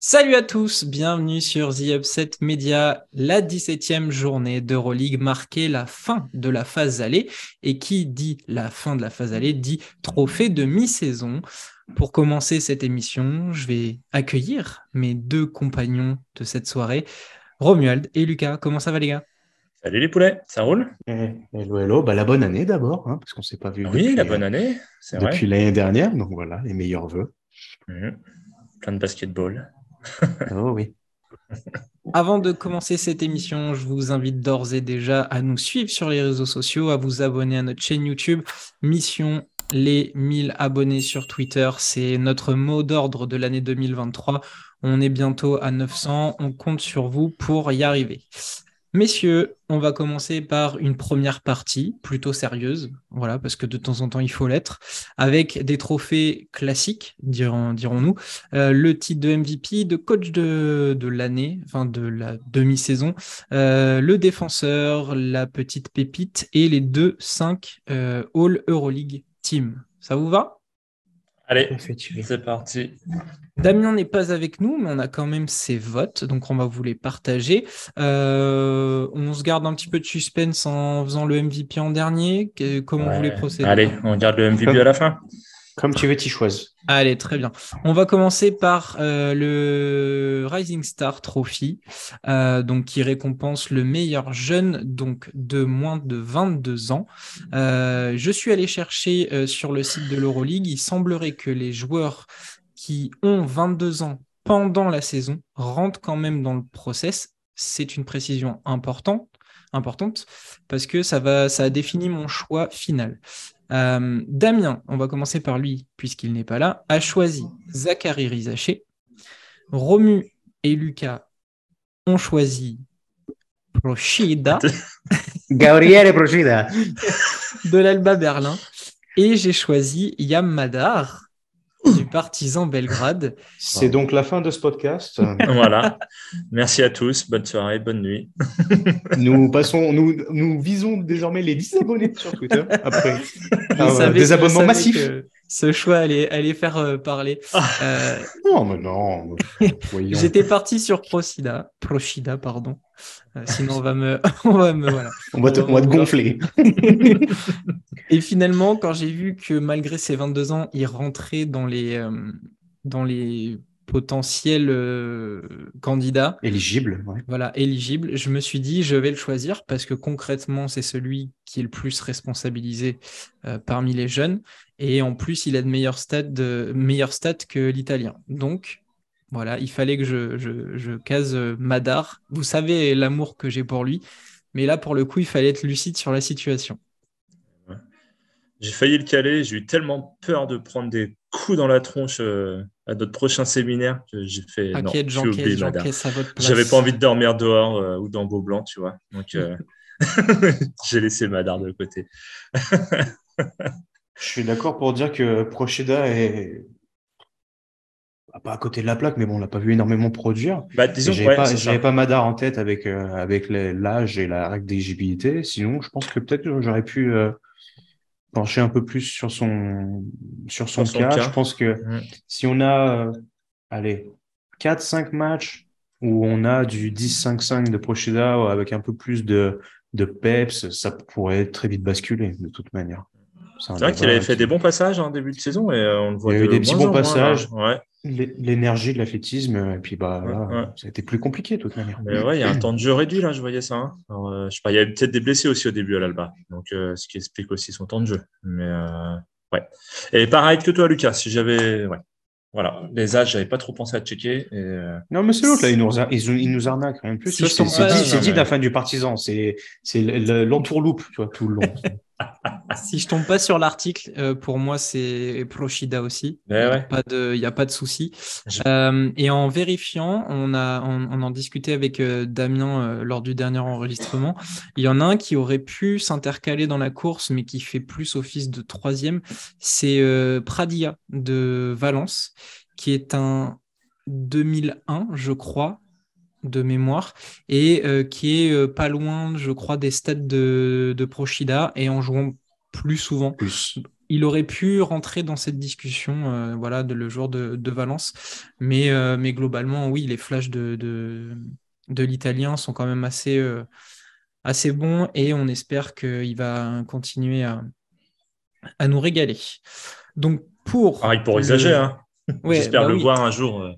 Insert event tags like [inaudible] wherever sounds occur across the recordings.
Salut à tous, bienvenue sur The Upset Media. La 17e journée d'Euroleague marquait la fin de la phase allée. Et qui dit la fin de la phase allée dit trophée de mi-saison. Pour commencer cette émission, je vais accueillir mes deux compagnons de cette soirée, Romuald et Lucas. Comment ça va les gars? Salut les poulets, ça roule? Eh, Hello, hello. Bah, la bonne année d'abord, hein, parce qu'on ne s'est pas vu. Oui, la bonne année, c'est vrai. Depuis l'année dernière, donc voilà, les meilleurs voeux. Mhm. Plein de basketball. [laughs] oh oui. [laughs] Avant de commencer cette émission, je vous invite d'ores et déjà à nous suivre sur les réseaux sociaux, à vous abonner à notre chaîne YouTube. Mission les 1000 abonnés sur Twitter, c'est notre mot d'ordre de l'année 2023. On est bientôt à 900, on compte sur vous pour y arriver. Messieurs, on va commencer par une première partie plutôt sérieuse, voilà, parce que de temps en temps il faut l'être, avec des trophées classiques, dirons-nous, euh, le titre de MVP, de coach de, l'année, enfin de la demi-saison, euh, le défenseur, la petite pépite et les deux 5 euh, All Euroleague Team. Ça vous va? Allez, c'est parti. Damien n'est pas avec nous, mais on a quand même ses votes, donc on va vous les partager. Euh, on se garde un petit peu de suspense en faisant le MVP en dernier. Comment vous voulez procéder Allez, on garde le MVP à la fin. Comme tu veux, tu choisis. Allez, très bien. On va commencer par euh, le Rising Star Trophy, euh, donc qui récompense le meilleur jeune, donc de moins de 22 ans. Euh, je suis allé chercher sur le site de l'Euroleague. Il semblerait que les joueurs qui ont 22 ans pendant la saison rentrent quand même dans le process. C'est une précision importante importante parce que ça va ça a défini mon choix final. Euh, Damien, on va commencer par lui, puisqu'il n'est pas là, a choisi Zachary Rizaché. Romu et Lucas ont choisi Prochida. [laughs] Gabriele Prochida. de l'Alba Berlin. Et j'ai choisi Yam Madar du partisan Belgrade. C'est donc la fin de ce podcast. [laughs] voilà. Merci à tous. Bonne soirée, bonne nuit. [laughs] nous passons, nous, nous visons désormais les 10 abonnés sur Twitter après des abonnements massifs. Ce choix allait, allait faire euh, parler. Ah. Euh, non, mais non. [laughs] J'étais parti sur Procida, Procida, pardon. Euh, sinon, on va me, [laughs] on va me, voilà. On va te, on va te gonfler. [laughs] Et finalement, quand j'ai vu que malgré ses 22 ans, il rentrait dans les, dans les potentiels euh, candidats. Éligibles. Voilà, éligibles. Je me suis dit, je vais le choisir parce que concrètement, c'est celui qui est le plus responsabilisé euh, parmi les jeunes. Et en plus, il a de meilleurs stats, de, meilleurs stats que l'italien. Donc, voilà, il fallait que je, je, je case Madar. Vous savez l'amour que j'ai pour lui. Mais là, pour le coup, il fallait être lucide sur la situation. J'ai failli le caler. J'ai eu tellement peur de prendre des coups dans la tronche euh, à notre prochain séminaire que j'ai fait. non, J'avais pas envie de dormir dehors euh, ou dans Beau Blanc, tu vois. Donc, euh, [laughs] j'ai laissé Madar de côté. [laughs] Je suis d'accord pour dire que Procheda est pas à côté de la plaque, mais bon, on l'a pas vu énormément produire. Bah, disons, j'avais pas, pas, Madar en tête avec avec l'âge et la règle d'éligibilité. Sinon, je pense que peut-être j'aurais pu pencher un peu plus sur son, sur son, cas. Je pense que mm. si on a, euh, allez, 4-5 matchs où on a du 10-5-5 de Prochida avec un peu plus de, de peps, ça pourrait très vite basculer de toute manière. C'est vrai qu'il avait fait des bons passages en début de saison et euh, on le voit. Il y a eu des petits bons passages. Ouais l'énergie de l'athlétisme, et puis bah, ça a été plus compliqué de toute manière. ouais, il y a un temps de jeu réduit, là, je voyais ça. Hein. Euh, je sais pas, il y avait peut-être des blessés aussi au début à l'Alba, donc euh, ce qui explique aussi son temps de jeu. Mais euh, ouais. Et pareil que toi, Lucas, si j'avais. Ouais. Voilà, les âges, j'avais pas trop pensé à checker. Non, mais c'est l'autre, là, ils nous, ils, nous arnaquent rien de plus. C'est dit, la fin du partisan, c'est l'entourloupe, tu vois, tout le long. [laughs] [laughs] si je tombe pas sur l'article, euh, pour moi c'est Prochida aussi. Il n'y a, pas de, y a pas de souci. Euh, et en vérifiant, on a, on, en discutait avec euh, Damien lors du dernier enregistrement. Il y en a un qui aurait pu s'intercaler dans la course, mais qui fait plus office de troisième. C'est Pradia de Valence, qui est un 2001, je crois, de mémoire, et qui est pas loin, je crois, des stats de, de Prochida, et en jouant plus souvent. Plus il aurait pu rentrer dans cette discussion, euh, voilà, de, le jour de, Valence. Mais, euh, mais globalement, oui, les flashs de, de, l'italien sont quand même assez, euh, assez bons et on espère qu'il va continuer à, à nous régaler. Donc, pour. Pareil pour exagérer, hein. J'espère bah le voir un jour.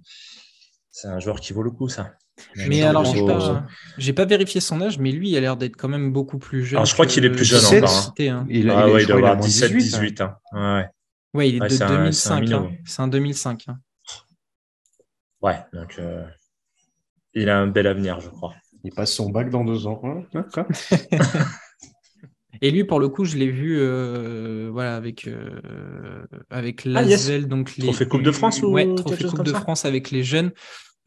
C'est un joueur qui vaut le coup, ça. Mais alors, j'ai pas, pas, vérifié son âge, mais lui, il a l'air d'être quand même beaucoup plus jeune. Alors, je crois qu'il est plus jeune encore. Hein. Il, ah, ouais, il doit avoir 17-18. Hein. Ouais. ouais, il est de 2005. Hein. C'est un, 2005. Ouais, donc euh, il a un bel avenir, je crois. Il passe son bac dans deux ans. [laughs] [laughs] Et lui, pour le coup, je l'ai vu euh, voilà, avec, euh, avec ah, Lasvel. donc les, trophée Coupe de France ou ouais, trophée Coupe de France avec les jeunes.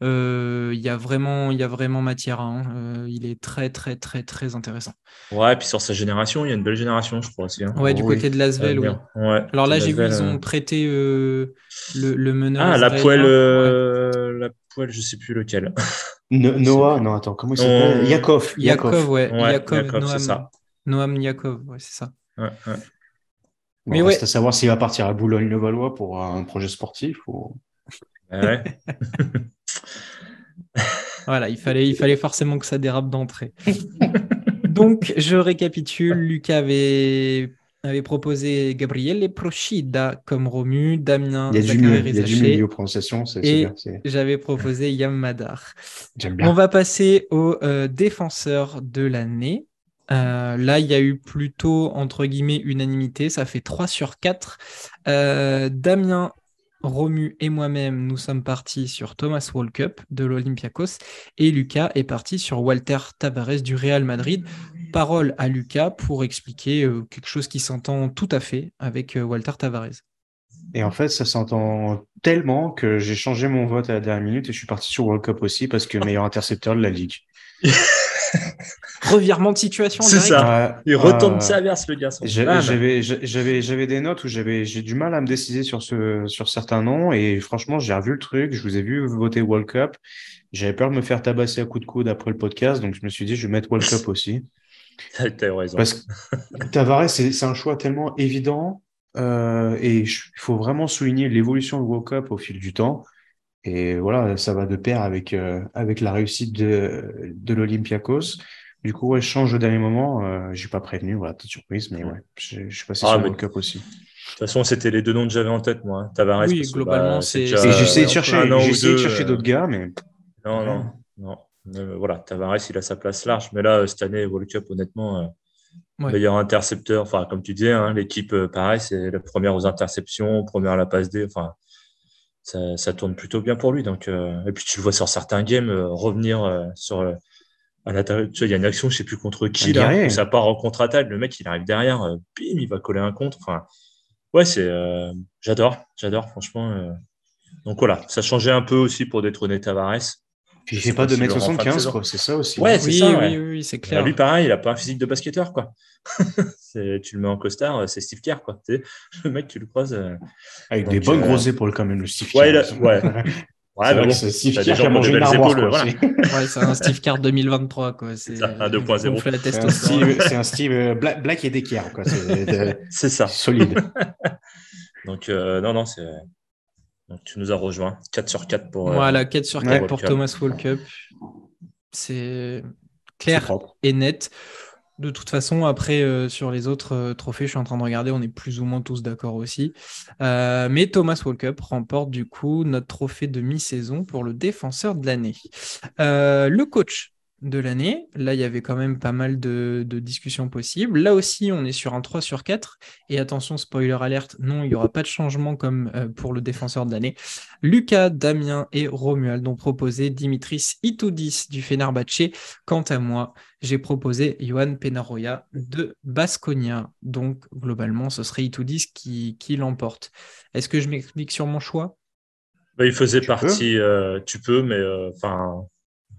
Euh, il y a vraiment, il y a vraiment matière. Hein. Euh, il est très, très, très, très intéressant. Ouais, puis sur sa génération, il y a une belle génération, je crois aussi. Hein. Ouais, du côté de Lasvel, oui. Ouais, Alors là, j'ai vu, ils ont euh, prêté le, le, meneur. Ah, la poêle, ouais. la poêle, je sais plus lequel. [laughs] Noah, non, attends, comment il s'appelle? Yakov. Yakov, ouais. Yakov, Noam, ça. Noam Yakov, ouais, c'est ça. Ouais, ouais. Mais ouais. reste à savoir s'il va partir à Boulogne-le-Valois pour un projet sportif ou. Ouais. [laughs] voilà, il fallait, il fallait forcément que ça dérape d'entrée. [laughs] Donc, je récapitule. Lucas avait, avait proposé Gabriele Prochida comme Romu, Damien Il y a du mieux, il y a du mieux prononciation. Et j'avais proposé Yam Madar. On va passer au euh, défenseur de l'année. Euh, là, il y a eu plutôt, entre guillemets, unanimité. Ça fait 3 sur 4. Euh, Damien Romu et moi-même, nous sommes partis sur Thomas Walkup de l'Olympiakos et Lucas est parti sur Walter Tavares du Real Madrid. Parole à Lucas pour expliquer euh, quelque chose qui s'entend tout à fait avec euh, Walter Tavares. Et en fait, ça s'entend tellement que j'ai changé mon vote à la dernière minute et je suis parti sur World Cup aussi parce que meilleur intercepteur de la ligue. [laughs] Revirement de situation. C'est ça. Il retourne euh, sa verse, le garçon. J'avais, j'avais, j'avais des notes où j'avais, j'ai du mal à me décider sur ce, sur certains noms et franchement, j'ai revu le truc. Je vous ai vu voter World Cup. J'avais peur de me faire tabasser à coup de coude après le podcast, donc je me suis dit, je vais mettre World Cup [laughs] aussi. T'as raison. Parce que Tavares, c'est un choix tellement évident euh, et il faut vraiment souligner l'évolution de World Cup au fil du temps. Et voilà, ça va de pair avec, euh, avec la réussite de, de l'Olympiakos. Du coup, ouais, je change au dernier moment. Euh, je n'ai pas prévenu, voilà, toute surprise, mais ouais, je, suis passé ah, sur le World Cup aussi. De toute façon, c'était les deux noms que j'avais en tête, moi. Hein. Tavares. Oui, globalement, bah, c'est. J'essaie de chercher, de chercher d'autres gars, mais. Non, non, non. voilà, Tavares, il a sa place large. Mais là, cette année, World Cup, honnêtement, meilleur intercepteur. Enfin, comme tu disais, hein, l'équipe, pareil, c'est la première aux interceptions, première à la passe D. Enfin, ça, tourne plutôt bien pour lui. Donc, euh, et puis tu le vois sur certains games euh, revenir euh, sur à l'intérieur. Tu vois, il y a une action, je sais plus contre qui là, où ça part en contre-attaque. Le mec, il arrive derrière, bim, il va coller un contre. Enfin, ouais, c'est, j'adore, j'adore, franchement. Donc voilà, ça changeait un peu aussi pour détrôner Tavares. Puis il fait pas 2m75, quoi, c'est ça aussi. Ouais, c'est ça. Oui, oui, c'est clair. lui, pareil, il a pas un physique de basketteur, quoi. [laughs] tu le mets en costard, c'est Steve Kerr, quoi. [laughs] le mec, tu le croises. Euh, Avec des bonnes euh, grosses épaules, quand même, le Steve Kerr. Ouais, ouais. [laughs] Ouais, bon, c'est Steve Kerr qui a mangé une épaules, voilà. ouais, c'est un Steve Kerr 2023, quoi. C'est un 2.0. C'est un Steve, euh, Black, Black et Decker, quoi. C'est [laughs] ça. Solide. [laughs] Donc, non, non, c'est. Donc, tu nous as rejoint. 4 sur 4 pour. Voilà, 4 sur 4 pour Thomas Walkup. C'est clair et net. De toute façon, après, euh, sur les autres euh, trophées, je suis en train de regarder, on est plus ou moins tous d'accord aussi. Euh, mais Thomas Walkup remporte du coup notre trophée de mi-saison pour le défenseur de l'année. le coach de l'année. Là, il y avait quand même pas mal de, discussions possibles. Là aussi, on est sur un 3 sur 4. Et attention, spoiler alerte, non, il n'y aura pas de changement comme euh, pour le défenseur de l'année. Lucas, Damien et Romuald ont proposé Dimitris Itoudis du Fenerbahce. Quant à moi, j'ai proposé Johan Penaroya de Basconia. Donc, globalement, ce serait Itoudis qui, qui l'emporte. Est-ce que je m'explique sur mon choix? Bah, Il faisait partie, euh, tu peux, mais euh, enfin...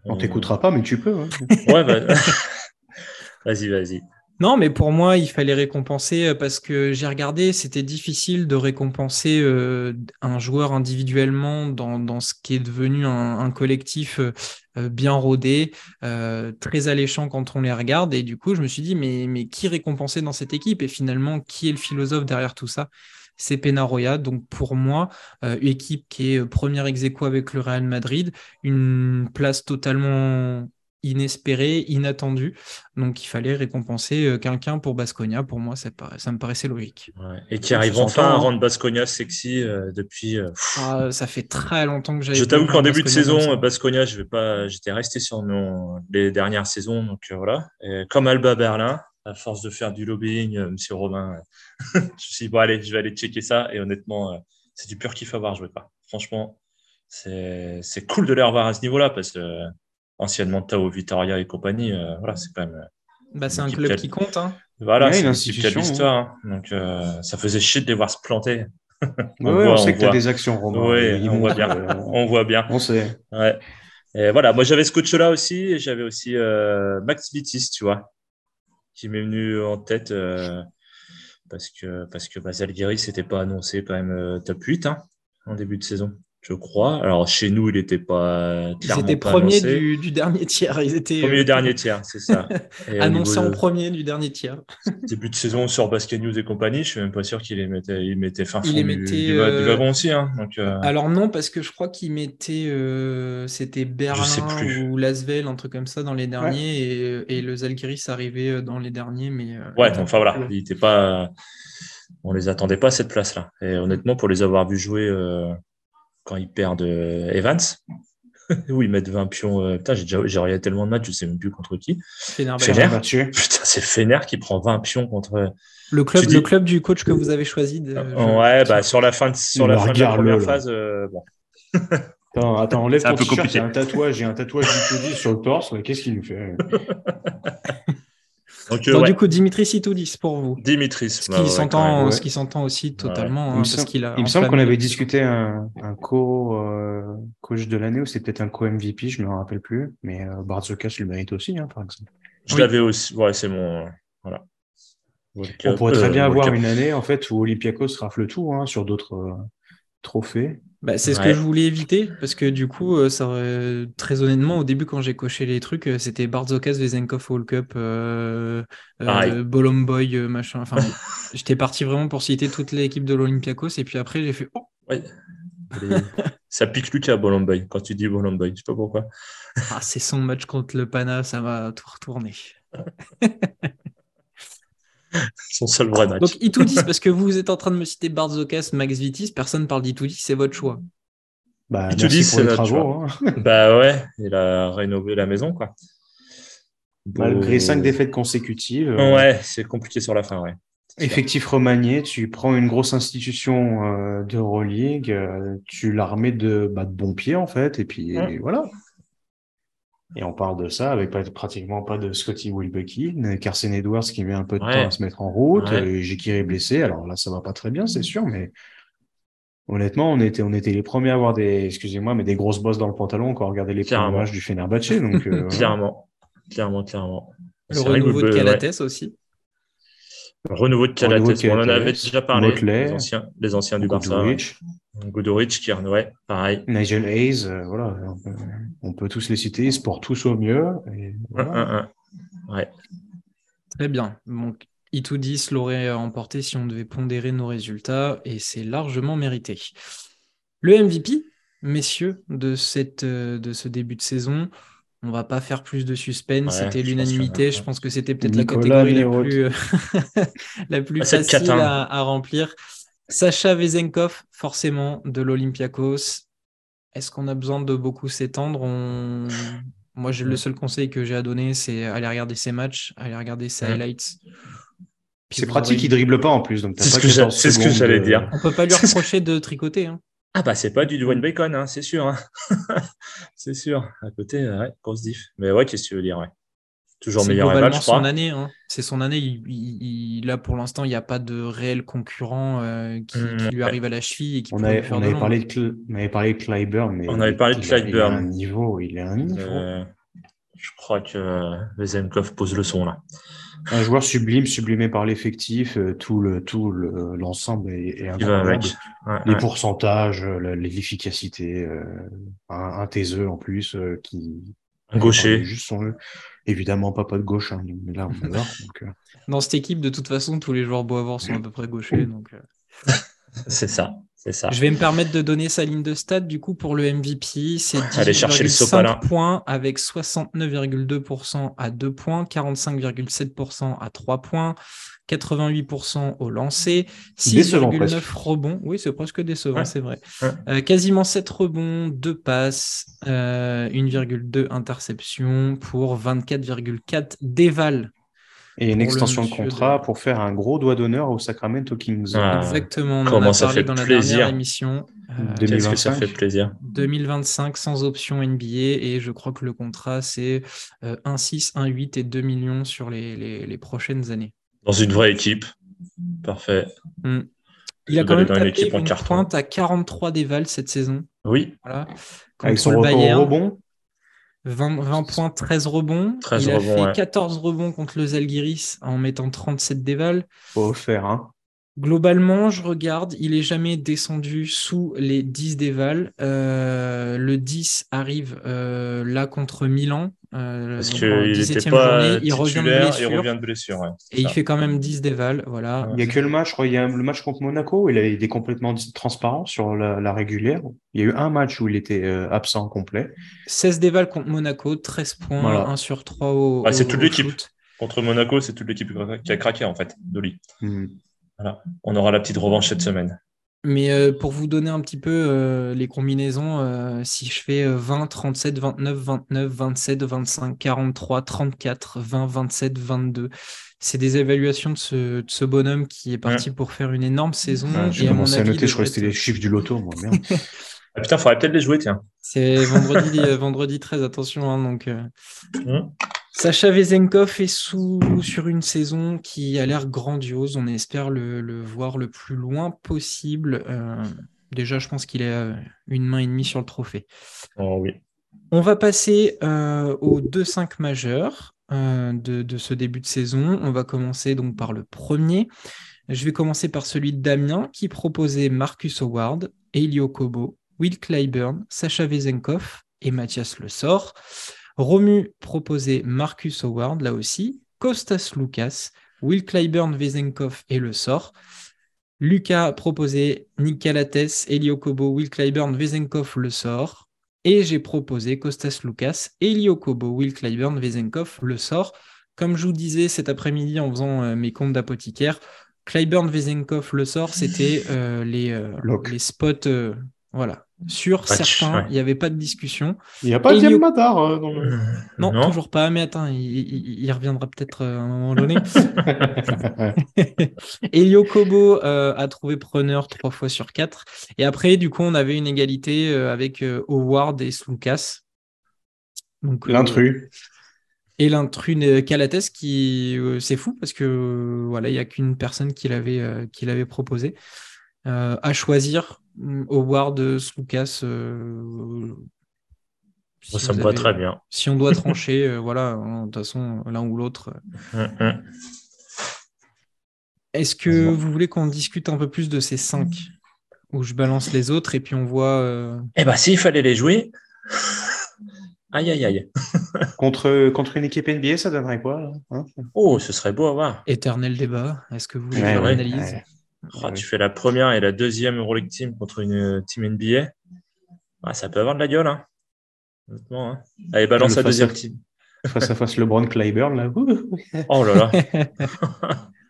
On t'écoutera pas, mais tu peux. Hein. ouais, bah... [laughs] vas-y, vas-y. Non, mais pour moi, il fallait récompenser euh, parce que j'ai regardé, c'était difficile de récompenser euh, un joueur individuellement dans, ce qui est devenu un, collectif euh, bien rodé, très alléchant quand on les regarde. Et du coup, je me suis dit, mais, mais qui récompenser dans cette équipe? Et finalement, qui est le philosophe derrière tout ça? C'est Penaroya. Donc pour moi, équipe qui est première ex avec le Real Madrid, une place totalement inespéré, inattendu. Donc il fallait récompenser euh, quelqu'un pour Basconia. Pour moi, ça, ça me paraissait logique. Et qui arrive enfin à rendre Basconia sexy euh, depuis. Euh, ah, ça fait très longtemps que j'avais. Je t'avoue qu'en début de saison, Basconia, je vais pas, j'étais resté sur nos, les dernières saisons, donc voilà. Et comme Alba Berlin, à force de faire du lobbying, Monsieur Romain, [laughs] je me suis dit bon allez, je vais aller checker ça. Et honnêtement, c'est du pur kiff à voir jouer pas. Franchement, c'est cool de les revoir à ce niveau-là parce que anciennement Tao Vitoria et compagnie. Euh, voilà, c'est quand même. Euh, bah, c'est un club qui compte. Hein. Voilà, c'est une institution. l'histoire. Hein. Donc, euh, ça faisait chier de les voir se planter. [laughs] on, on, sait que tu as des actions, Romain. Oui, on, voit bien. [laughs] on voit bien. On sait. Ouais. Et voilà, moi j'avais ce coach-là aussi, et j'avais aussi Max Vitis, tu vois, qui m'est venu en tête parce que parce que bah, Zalgiris s'était pas annoncé quand même top 8 hein, en début de saison je crois. Alors chez nous, il n'était pas clairement Ils étaient premiers du, dernier tiers. Ils étaient [laughs] premier du dernier tiers, c'est ça. Annoncé en premier du dernier tiers. [laughs] Début de saison sur Basket News et compagnie, je suis même pas sûr qu'il les mettait, il mettait fin il mettait, du, euh, wagon aussi. Hein, donc, euh. Alors non, parce que je crois qu'il mettait, euh, c'était Berlin ou Lasvel, un truc comme ça dans les derniers, et, et, le Zalgiris arrivait dans les derniers, mais. ouais, enfin voilà, il était pas, on les attendait pas à cette place-là. Et honnêtement, pour les avoir vus jouer quand ils perdent euh, Evans, [laughs] où ils mettent 20 pions. Euh, putain, j'ai déjà j'ai regardé tellement de matchs, je sais même plus contre qui. Fener. Putain, c'est Fener qui prend 20 pions contre. Le club, le club du coach que vous avez choisi. De... Ouais, bah, sur la fin de, sur la, fin de la première phase, euh, bon. [laughs] Attends, attends, enlève ton t-shirt, j'ai un tatouage, j'ai un tatouage du sur le torse, qu'est-ce qu'il nous fait? [laughs] Donc, euh, Du coup, Dimitris Itoudis pour vous. Dimitris. Ce qui s'entend, ce qui s'entend aussi totalement. Hein, il, me semble qu'on avait discuté un, un co euh, coach de l'année ou c'est peut-être un co MVP, je me rappelle plus. Mais euh, Barzokas le mérite aussi, hein, par exemple. Je l'avais aussi. Ouais, c'est mon. Voilà. On pourrait très bien avoir une année en fait où Olympiakos rafle tout hein, sur d'autres trophées. Bah, c'est ce que je voulais éviter parce que du coup, euh, très honnêtement, au début, quand j'ai coché les trucs, euh, c'était Barzokas, Vezenkov, World Cup, euh, euh machin. Enfin, [laughs] j'étais parti vraiment pour citer toutes les équipes de l'Olympiakos et puis après, j'ai fait oh [laughs] ça pique Lucas, Bolomboy, quand tu dis Bolomboy, je sais pas pourquoi. ah, c'est son match contre le Pana, ça va tout retourner. [laughs] [laughs] Son seul vrai match. Donc Itoudis, parce que vous êtes en train de me citer Barzokas, Max Vitis, personne parle d'Itoudis, c'est votre choix. Bah, Itoudis, c'est notre choix. Hein. [laughs] bah ouais, il a rénové la maison, quoi. Malgré cinq défaites consécutives. Euh, ouais, c'est compliqué sur la fin, ouais. Effectif remanié, tu prends une grosse institution euh, d'Euroleague, euh, tu la remets de, bah, de bon pied en fait, et puis voilà. Et on parle de ça avec pratiquement pas de Scotty Wilbekin, Carson Edwards qui met un peu de temps à se mettre en route, ouais. Jekir est blessé. Alors là, ça va pas très bien, c'est sûr, mais honnêtement, on était, on était les premiers à avoir des, excusez-moi, mais des grosses bosses dans le pantalon quand on regardait les premiers matchs du Fenerbahçe. Donc, euh, [laughs] clairement, clairement, clairement. Le renouveau de Calates aussi. Renouveau de Calates, on en avait déjà parlé. les anciens, les anciens du Barça. Goodrich qui ouais, pareil. Nigel Hayes, euh, voilà, on peut, tous les citer, ils se portent tous au mieux. Ouais. Très bien. Donc, Itoudis l'aurait emporté si on devait pondérer nos résultats, et c'est largement mérité. Le MVP, messieurs, de, cette, euh, de ce début de saison, on va pas faire plus de suspense. c'était l'unanimité. Je pense que c'était peut-être la catégorie la plus, [laughs] la plus facile à, à, remplir. Sacha Vezenkov, forcément, de l'Olympiakos. Est-ce qu'on a besoin de beaucoup s'étendre? Moi, le seul conseil que j'ai à donner, c'est aller regarder ses matchs, aller regarder ses highlights. C'est pratique, il dribble pas en plus. C'est ce que j'allais dire. On peut pas lui [laughs] reprocher de tricoter. Hein. Ah bah c'est pas du Dwayne Bacon, hein, c'est sûr. Hein. [laughs] c'est sûr. À côté, ouais, grosse diff. Mais ouais, qu'est-ce que tu veux dire ouais. Toujours meilleur match, je son année. Hein. C'est son année. Il, là, pour l'instant, il n'y a pas de réel concurrent euh, qui, mmh, lui arrive à la cheville et qui on, avait, on avait, parlé de on avait parlé de Clyburn, mais on avait parlé de Clyburn. Il a un niveau, il est un niveau. Euh, Je crois que Vezenkov pose le son là. Un joueur sublime, sublimé par l'effectif, euh, tout le tout l'ensemble est, incroyable. les pourcentages, l'efficacité, euh, un, un en plus euh, qui un gaucher. Juste son Évidemment, pas pas de gauche, hein, mais là on adore. Dans cette équipe, de toute façon, tous les joueurs beaux avoir sont à peu près gauchers. Donc, [laughs] C'est ça. Ça. Je vais me permettre de donner sa ligne de stade du coup pour le MVP. C'est 5 points avec 69,2% à 2 points, 45,7% à 3 points, 88% au lancer, 6,9 rebonds. Oui, c'est presque décevant, c'est vrai. Euh, quasiment 7 rebonds, 2 passes, 1,2 euh, interceptions pour 24,4 déval et une extension de contrat pour faire un gros doigt d'honneur au Sacramento Kings. Ah, Exactement. On Comment en a ça parlé fait dans plaisir. la dernière émission. Euh, Qu'est-ce que ça fait plaisir 2025 sans option NBA et je crois que le contrat c'est 1,6, euh, 1,8 et 2 millions sur les, les, prochaines années. Dans une vraie équipe. Parfait. Hmm. Il a quand même tapé une, une pointe à 43 déval cette saison. Oui. Voilà. Avec son le Bayern. rebond? 20, points, 13 rebonds. il a fait 14 rebonds contre le Zalgiris en mettant 37 déval. Faut faire, hein. Globalement, je regarde, il est jamais descendu sous les 10 déval. Euh, le 10 arrive euh, là contre Milan. Euh, Parce qu'il n'était pas journée, il revient de blessure. Il revient de blessure et il fait quand même 10 déval. Voilà. Il n'y a que le match, je crois, il y a le match contre Monaco, il, est complètement transparent sur la, régulière. Il y a eu un match où il était euh, absent complet. 16 déval contre Monaco, 13 points, 1 sur 3 au. c'est toute l'équipe. Contre Monaco, c'est toute l'équipe qui a craqué en fait, Dolly. Hmm. Voilà. On aura la petite revanche cette semaine. Mais euh, pour vous donner un petit peu euh, les combinaisons, euh, si je fais 20, 37, 29, 29, 27, 25, 43, 34, 20, 27, 22, c'est des évaluations de ce, bonhomme qui est parti pour faire une énorme saison. J'ai commencé à noter, je crois que c'était les chiffres du loto, moi. Merde. [laughs] ah, putain, faudrait peut-être les jouer, tiens. C'est vendredi, vendredi 13, attention. Hein, donc, mmh. Sacha Vezenkov est sous, sur une saison qui a l'air grandiose. On espère le, voir le plus loin possible. Euh, déjà, je pense qu'il a une main et demie sur le trophée. Oh, oui. On va passer euh, aux 2-5 majeurs euh, de, ce début de saison. On va commencer donc par le premier. Je vais commencer par celui de Damien qui proposait Marcus Howard, Elio Kobo, Will Clyburn, Sacha Vezenkov et Mathias Le Sort. Romu proposait Marcus Howard, là aussi, Kostas Lucas, Will Clyburn, Vezenkov et le sort. Lucas proposait Nick Calates, Elio Kobo, Will Clyburn, Vezenkov, le sort. Et j'ai proposé Kostas Lucas, Elio Kobo, Will Clyburn, Vezenkov, le sort. Comme je vous disais cet après-midi en faisant euh, mes comptes d'apothicaire, Clyburn, Vezenkov, le sort, c'était euh, les, euh, les spots. Voilà, sur certains, il n'y avait pas de discussion. Il n'y a pas de euh, dans le... non, toujours pas. Mais attends, il, reviendra peut-être euh, à un moment donné. [laughs] Elio Kobo euh, a trouvé preneur trois fois sur quatre. Et après, du coup, on avait une égalité avec Howard et Slukas. L'intrus. et l'intrus Calates qui c'est fou parce que voilà il n'y a qu'une personne qui l'avait qui l'avait proposé à choisir Howard, Slucas. Euh, ça me va très bien. Si on doit trancher, euh, [laughs] voilà, hein, de toute façon, l'un ou l'autre. Euh. Hum, hum. Est-ce que vous voulez qu'on discute un peu plus de ces cinq Où je balance les autres et puis on voit. Eh bien, s'il fallait les jouer. Aïe, aïe, aïe. contre, contre une équipe NBA, ça donnerait quoi hein? Oh, ce serait beau à voir. Éternel débat. Est-ce que vous voulez faire l'analyse ah, tu fais la première et la deuxième Euroleague Team contre une euh, team NBA. Ah, ça peut avoir de la gueule. Hein. hein. Allez, balance la deuxième team. Face à face LeBron Clyburn, là. oh là là. [laughs]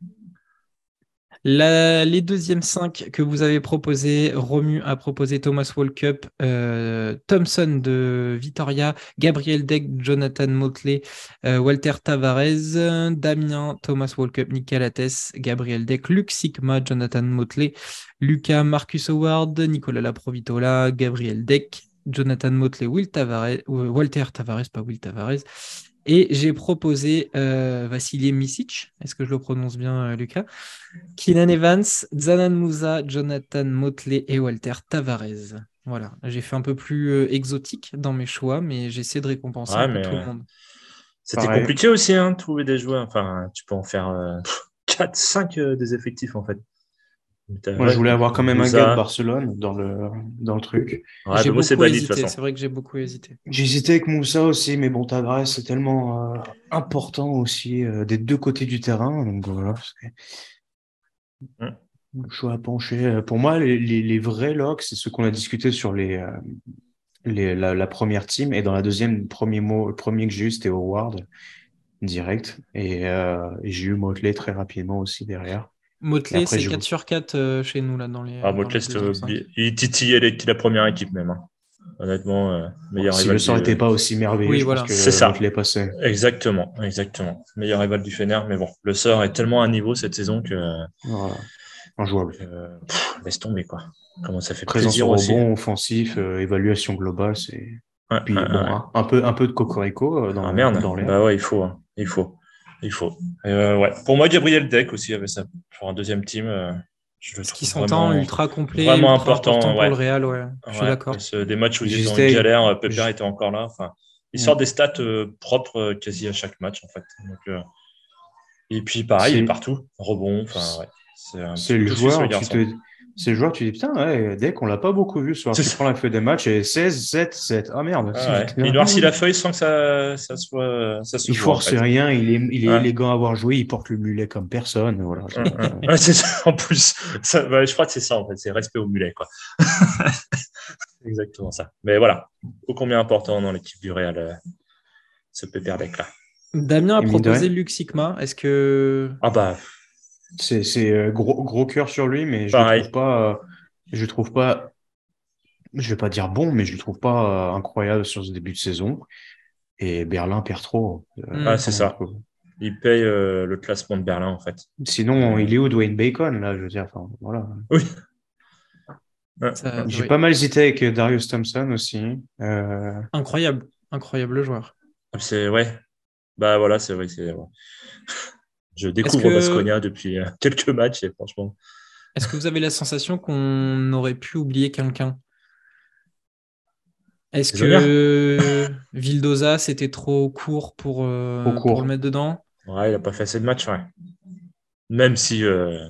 les deuxièmes cinq que vous avez proposés, Romu a proposé Thomas Walkup, euh, Thompson de Vitoria, Gabriel Deck, Jonathan Motley, euh, Walter Tavares, Damien, Thomas Walkup, Nick Gabriel Deck, Luc Sigma, Jonathan Motley, Lucas, Marcus Howard, Nicolas Laprovitola, Gabriel Deck, Jonathan Motley, euh, Walter Tavares, pas Will Tavares, et j'ai proposé euh, Vassili Misic, est-ce que je le prononce bien, euh, Lucas? Kinan Evans, Zanan Moussa, Jonathan Motley et Walter Tavares. Voilà, j'ai fait un peu plus euh, exotique dans mes choix, mais j'essaie de récompenser tout le monde. C'était compliqué aussi hein, de trouver des joueurs. Enfin, tu peux en faire 4, 5 des effectifs en fait. Moi, je voulais avoir quand même un gars de Barcelone dans le, dans le truc. j'ai beaucoup hésité. C'est vrai que j'ai beaucoup hésité. J'ai hésité avec Moussa aussi, mais bon, Tavares, c'est tellement euh, important aussi euh, des deux côtés du terrain. Donc voilà. Mm. Choix à pencher. Euh, pour moi, les, les, vrais locks, c'est ceux qu'on a discuté sur les, les, la, première team. Et dans la deuxième, le premier, mot, le premier que j'ai eu, c'était Howard, direct. Et, et j'ai eu Motley très rapidement aussi derrière. Motley, c'est 4 sur 4 euh, chez nous, là, dans les. Ah, Motley, il titillait la première équipe, même. Hein. Honnêtement, euh, meilleur si le sort n'était pas aussi merveilleux, oui, voilà. c'est ça. Exactement, exactement. Meilleur rival du Fener, mais bon, le sort est tellement à niveau cette saison que. Voilà. Injouable. laisse tomber, quoi. Comment ça fait Présence plaisir aussi. rebond, offensif, euh, évaluation globale, c'est. Puis, bon, un, peu, un peu de cocorico dans, ah, merde. dans l'air. Bah ouais, il faut. Hein. Il faut. Il faut. Euh, ouais. Pour moi, Gabriel Deck aussi avait ça pour un deuxième team. Euh, je Ce qui s'entend ultra complet, vraiment important, pour le Real. Ouais. Je suis d'accord. Des matchs où ils ont une galère, Pépère était encore là. Enfin, il sort des stats euh, propres quasi à chaque match en fait. Donc, et puis pareil, il est partout, rebond. Enfin, ouais. C'est le joueur. Tu te, c'est le joueur, tu dis putain, ouais, dès qu'on l'a pas beaucoup vu ce soir, tu prends la feuille des matchs et 16, 7, 7. Ah merde. Ah [laughs] Il noircit la feuille sans que ça, ça soit. Ça se il force rien, il est, il est élégant à avoir joué, il porte le mulet comme personne. Voilà. c'est ça, [laughs] en plus. je crois que c'est ça, en fait, c'est respect au mulet. Quoi. [laughs] exactement ça. Mais voilà, au combien important dans l'équipe du Real, euh, ce Pépère là? Damien a proposé Luxigma. Est-ce que. Ah bah. C'est euh, gros, gros cœur sur lui, mais je ne trouve pas. Euh, je trouve pas. Je vais pas dire bon, mais je le trouve pas euh, incroyable sur ce début de saison. Et Berlin perd trop. ah, c'est ça. Il paye le classement de Berlin, en fait. Sinon, il est où Dwayne Bacon, là Je veux dire, enfin, voilà. Oui. J'ai pas mal hésité avec Darius Thompson aussi. Incroyable, incroyable joueur. C'est ouais. Bah voilà, c'est vrai. C'est [laughs] je découvre que... depuis euh, [laughs] quelques matchs et franchement. Est-ce que vous avez la sensation qu'on aurait pu oublier quelqu'un? Est-ce que [laughs] Vildoza c'était trop court pour, euh, pour le mettre dedans? Ouais, il n'a pas fait assez de matchs, ouais. Même si euh,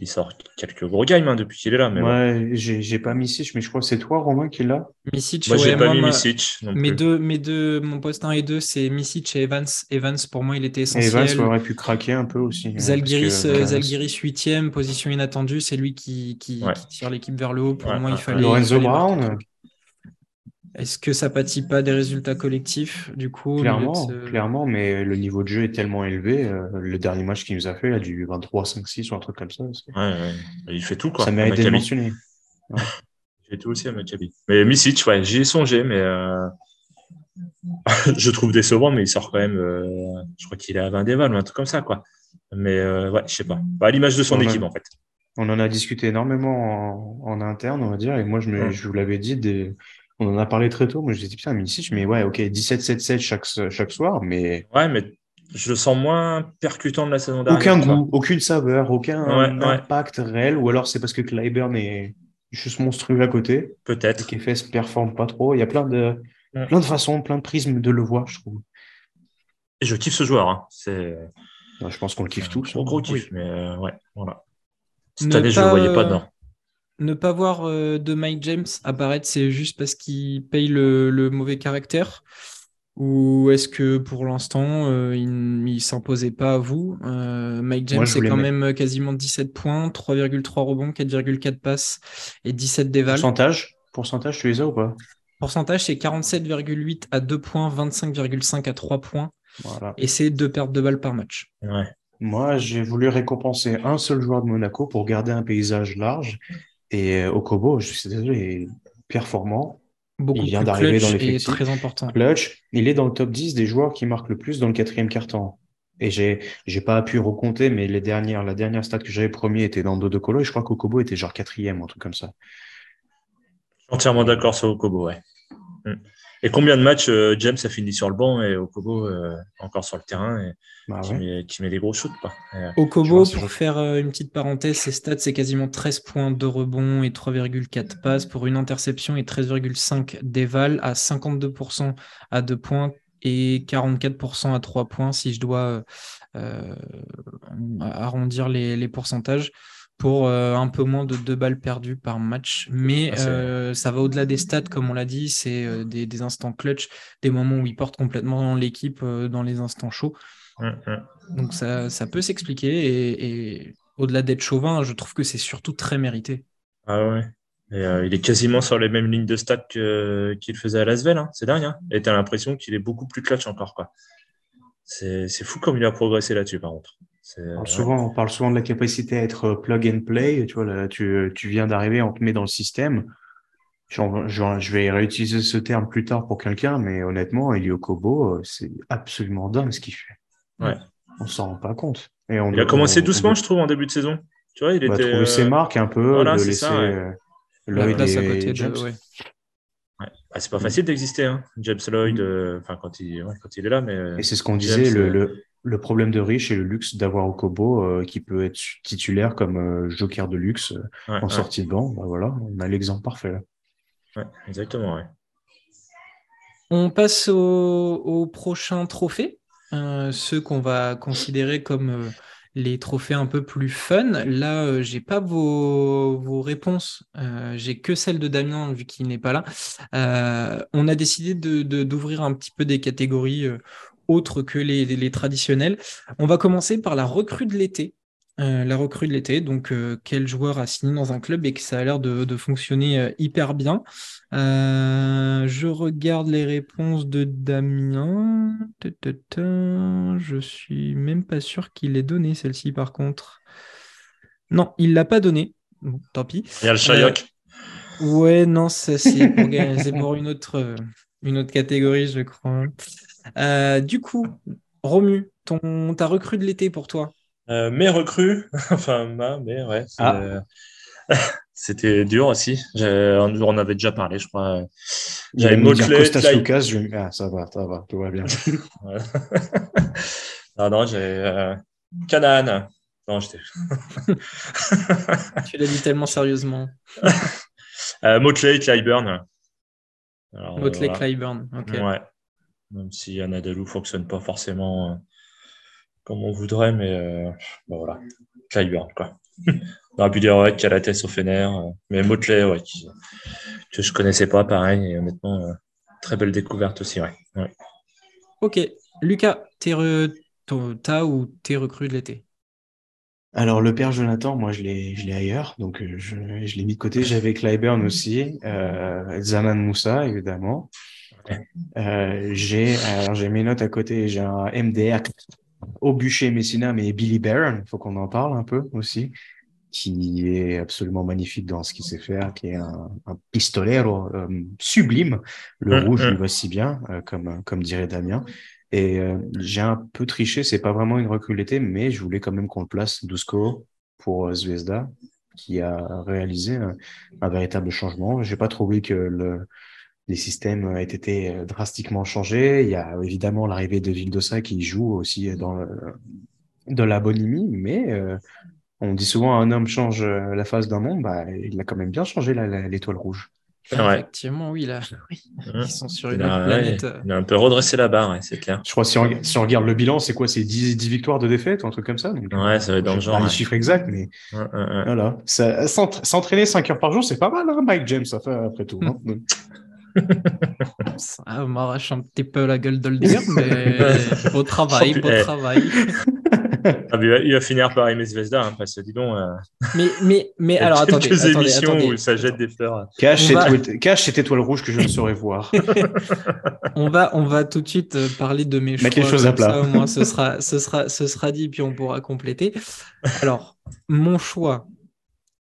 il sort quelques gros games hein, depuis qu'il est là. Mais ouais, j'ai pas Misic, mais je crois que c'est toi, Romain, qui est là. Misic, moi, j'ai pas mis Misic. mes, deux, mes deux, mon poste 1 et 2, c'est Misic et Evans. Evans, pour moi, il était essentiel. Evans aurait pu craquer un peu aussi. Hein, Zalgiris, euh, Zalgiris 8 position inattendue, c'est lui qui, qui, tire l'équipe vers le haut. Pour moi, il fallait. Lorenzo Brown. Est-ce que ça pâtit pas des résultats collectifs du coup Clairement, clairement, mais le niveau de jeu est tellement élevé. Euh, le dernier match qu'il nous a fait, il a du 23, 5, 6 ou un truc comme ça. Il fait tout quoi. Ça mérite d'être mentionné. [laughs] Il fait tout aussi à Maccabi. Mais Misic, ouais, j'y ai songé, mais euh... [laughs] je trouve décevant, mais il sort quand même. Euh... Je crois qu'il est à 20 déval ou un truc comme ça, quoi. Mais euh, ouais, je sais pas. Bah, à l'image de son équipe, en fait. On en a discuté énormément en, en, interne, on va dire, et moi, je, me, je vous l'avais dit, des on en a parlé très tôt. Moi, je disais, putain, Misic, mais ouais, ok, 17-7-7 chaque, chaque soir, mais. Ouais, mais je le sens moins percutant de la saison dernière. Aucun goût, aucune saveur, aucun impact réel, ou alors c'est parce que Clyburn est juste monstrueux à côté. Peut-être. Et ne performe pas trop. Il y a plein de, plein de façons, plein de prismes de le voir, je trouve. Et je kiffe ce joueur. Hein. C'est... je pense qu'on le kiffe tous. Gros, gros kiff, mais euh, ouais, voilà. Cette année, je ne le voyais pas dedans ne pas voir euh, de Mike James apparaître, c'est juste parce qu'il paye le, mauvais caractère? Ou est-ce que pour l'instant, euh, il ne s'imposait pas à vous? Euh, Mike James, c'est quand même quasiment 17 points, 3,3 rebonds, 4,4 passes et 17 dévals. Pourcentage? Pourcentage, tu les as ou pas? Pourcentage, c'est 47,8 à 2 points, 25,5 à 3 points. Et c'est deux pertes de balles par match. Moi, j'ai voulu récompenser un seul joueur de Monaco pour garder un paysage large. Et euh, Okobo, je suis désolé, est performant. Beaucoup il vient d'arriver dans l'effectif. très important. Clutch, il est dans le top 10 des joueurs qui marquent le plus dans le quatrième quart-temps. Et j'ai, j'ai pas pu recompter, mais les dernières, la dernière stat que j'avais premier était dans Dodo Colo et je crois qu'Okobo était genre quatrième, un truc comme ça. Entièrement d'accord sur Okobo, ouais. Mm. Et combien de matchs euh, James a fini sur le banc et Okobo euh, encore sur le terrain et bah qui, met, des gros shoots quoi. Okobo, pour faire euh, une petite parenthèse, ses stats c'est quasiment 13 points de rebond et 3,4 passes. Pour une interception et 13,5 d'éval à 52% à 2 points et 44% à 3 points si je dois arrondir les, pourcentages pour un peu moins de 2 balles perdues par match. Mais ah, ça va au-delà des stats, comme on l'a dit, c'est des, instants clutch, des moments où il porte complètement l'équipe dans les instants chauds. Hum, hum. Donc ça, peut s'expliquer et, au-delà d'être chauvin, je trouve que c'est surtout très mérité. Ah ouais. Euh, il est quasiment sur les mêmes lignes de stats qu'il faisait à Lasvel. Hein. C'est dingue. Hein. et tu as l'impression qu'il est beaucoup plus clutch encore. Quoi. C'est, fou comme il a progressé là-dessus, par contre. On parle, souvent, on parle souvent de la capacité à être plug and play. Tu, vois, là, tu, tu viens d'arriver, on te met dans le système. Je, je, vais réutiliser ce terme plus tard pour quelqu'un, mais honnêtement, Elio Kobo, euh, c'est absolument dingue ce qu'il fait. Ouais. On s'en rend pas compte. Et on, il a commencé doucement, je trouve, en début de saison. Tu vois, il était. trouver ses marques un peu, voilà, de laisser ça, euh, Lloyd à côté de, ouais. Ah, c'est pas facile d'exister, hein. James Lloyd, mm. euh, enfin quand il, quand il est là, mais. Et c'est ce qu'on disait, le, le, le, problème de Rich et le luxe d'avoir Okobo euh, qui peut être titulaire comme joker de luxe en sortie de banc. Bah, voilà, on a l'exemple parfait là. Ouais, exactement, ouais. On passe au, au prochain trophée. Euh, ceux qu'on va considérer comme euh, les trophées un peu plus fun. Là, euh, j'ai pas vos, réponses. j'ai que celle de Damien vu qu'il n'est pas là. on a décidé d'ouvrir un petit peu des catégories autres que les, les, traditionnelles. On va commencer par la recrue de l'été. Euh, la recrue de l'été, donc euh, quel joueur a signé dans un club et que ça a l'air de, fonctionner euh, hyper bien. je regarde les réponses de Damien. Je suis même pas sûr qu'il ait donné celle-ci par contre. Non, il l'a pas donné. tant pis. Il y a le Chayoc. ouais, non, c'est pour, une, autre, une autre catégorie, je crois. Du coup, Romu, ton, ta recrue de l'été pour toi? Euh, mes recrues, [laughs] enfin ma, mais ouais, ah. [laughs] c'était dur aussi. On en avait déjà parlé, je crois. J'avais Motley. Costas Lucas, je... ah, ça va, ça va, tout va bien. [laughs] non, non, j'ai euh... Canaan. Non, j'étais. tu l'as dit tellement sérieusement. euh, Motley, Clyburn. Motley, Clyburn, ok. Ouais. Même si Anadolu ne fonctionne pas forcément euh, comme on voudrait, mais euh, bah voilà, Clyburn, quoi. [laughs] on aurait pu dire ouais, Calates au Fener, euh, mais Motley, ouais, que je connaissais pas, pareil, et honnêtement, euh, très belle découverte aussi, ouais. Ok, Lucas, t'es re... t'as ou t'es recru de l'été? Alors, le père Jonathan, moi, je l'ai, je l'ai ailleurs, donc je, je l'ai mis de côté. J'avais Clyburn aussi, euh, Zaman Moussa, évidemment. J'ai, alors j'ai mes notes à côté. J'ai un MDR au bûcher Messina, mais Billy Barron, il faut qu'on en parle un peu aussi, qui est absolument magnifique dans ce qu'il sait faire, qui est un, un pistolero euh, sublime. Le mm, rouge lui mm. va si bien, euh, comme, comme dirait Damien. Et euh, j'ai un peu triché, c'est pas vraiment une reculée, mais je voulais quand même qu'on le place Dusko pour Zvezda, qui a réalisé un, un véritable changement. J'ai pas trouvé que le, les systèmes ont été euh, drastiquement changés. Il y a évidemment l'arrivée de Vildosa qui joue aussi dans de la bonhomie, mais euh, on dit souvent un homme change euh, la face d'un monde, bah, il a quand même bien changé l'étoile rouge. Effectivement, oui, là, [laughs] ils sont sur une autre planète. il a un peu redressé la barre, c'est clair. Je crois si on, si on regarde le bilan, c'est quoi? C'est 10, 10, victoires de défaite ou un truc comme ça? Ouais, ça va être dans le genre. Pas les chiffres exacts, mais voilà. S'entraîner 5 heures par jour, c'est pas mal, hein, Mike James, ça fait après tout. Hein [laughs] [laughs] ça m'arrache un petit peu la gueule de le dire, mais [laughs] beau travail, beau travail. Ah, il va finir par aimer Zvezda, hein, parce que dis donc. Euh... Mais, mais, mais [laughs] alors attendez. quelques attendez, émissions attendez. où ça jette des fleurs. Cache, va... Cache cette étoile rouge que je ne saurais voir. on, va, on va tout de suite euh, parler de mes choix. Mettre les choses à plat. Ça, au moins, ce sera, ce, sera, ce sera dit, puis on pourra compléter. Alors, mon choix.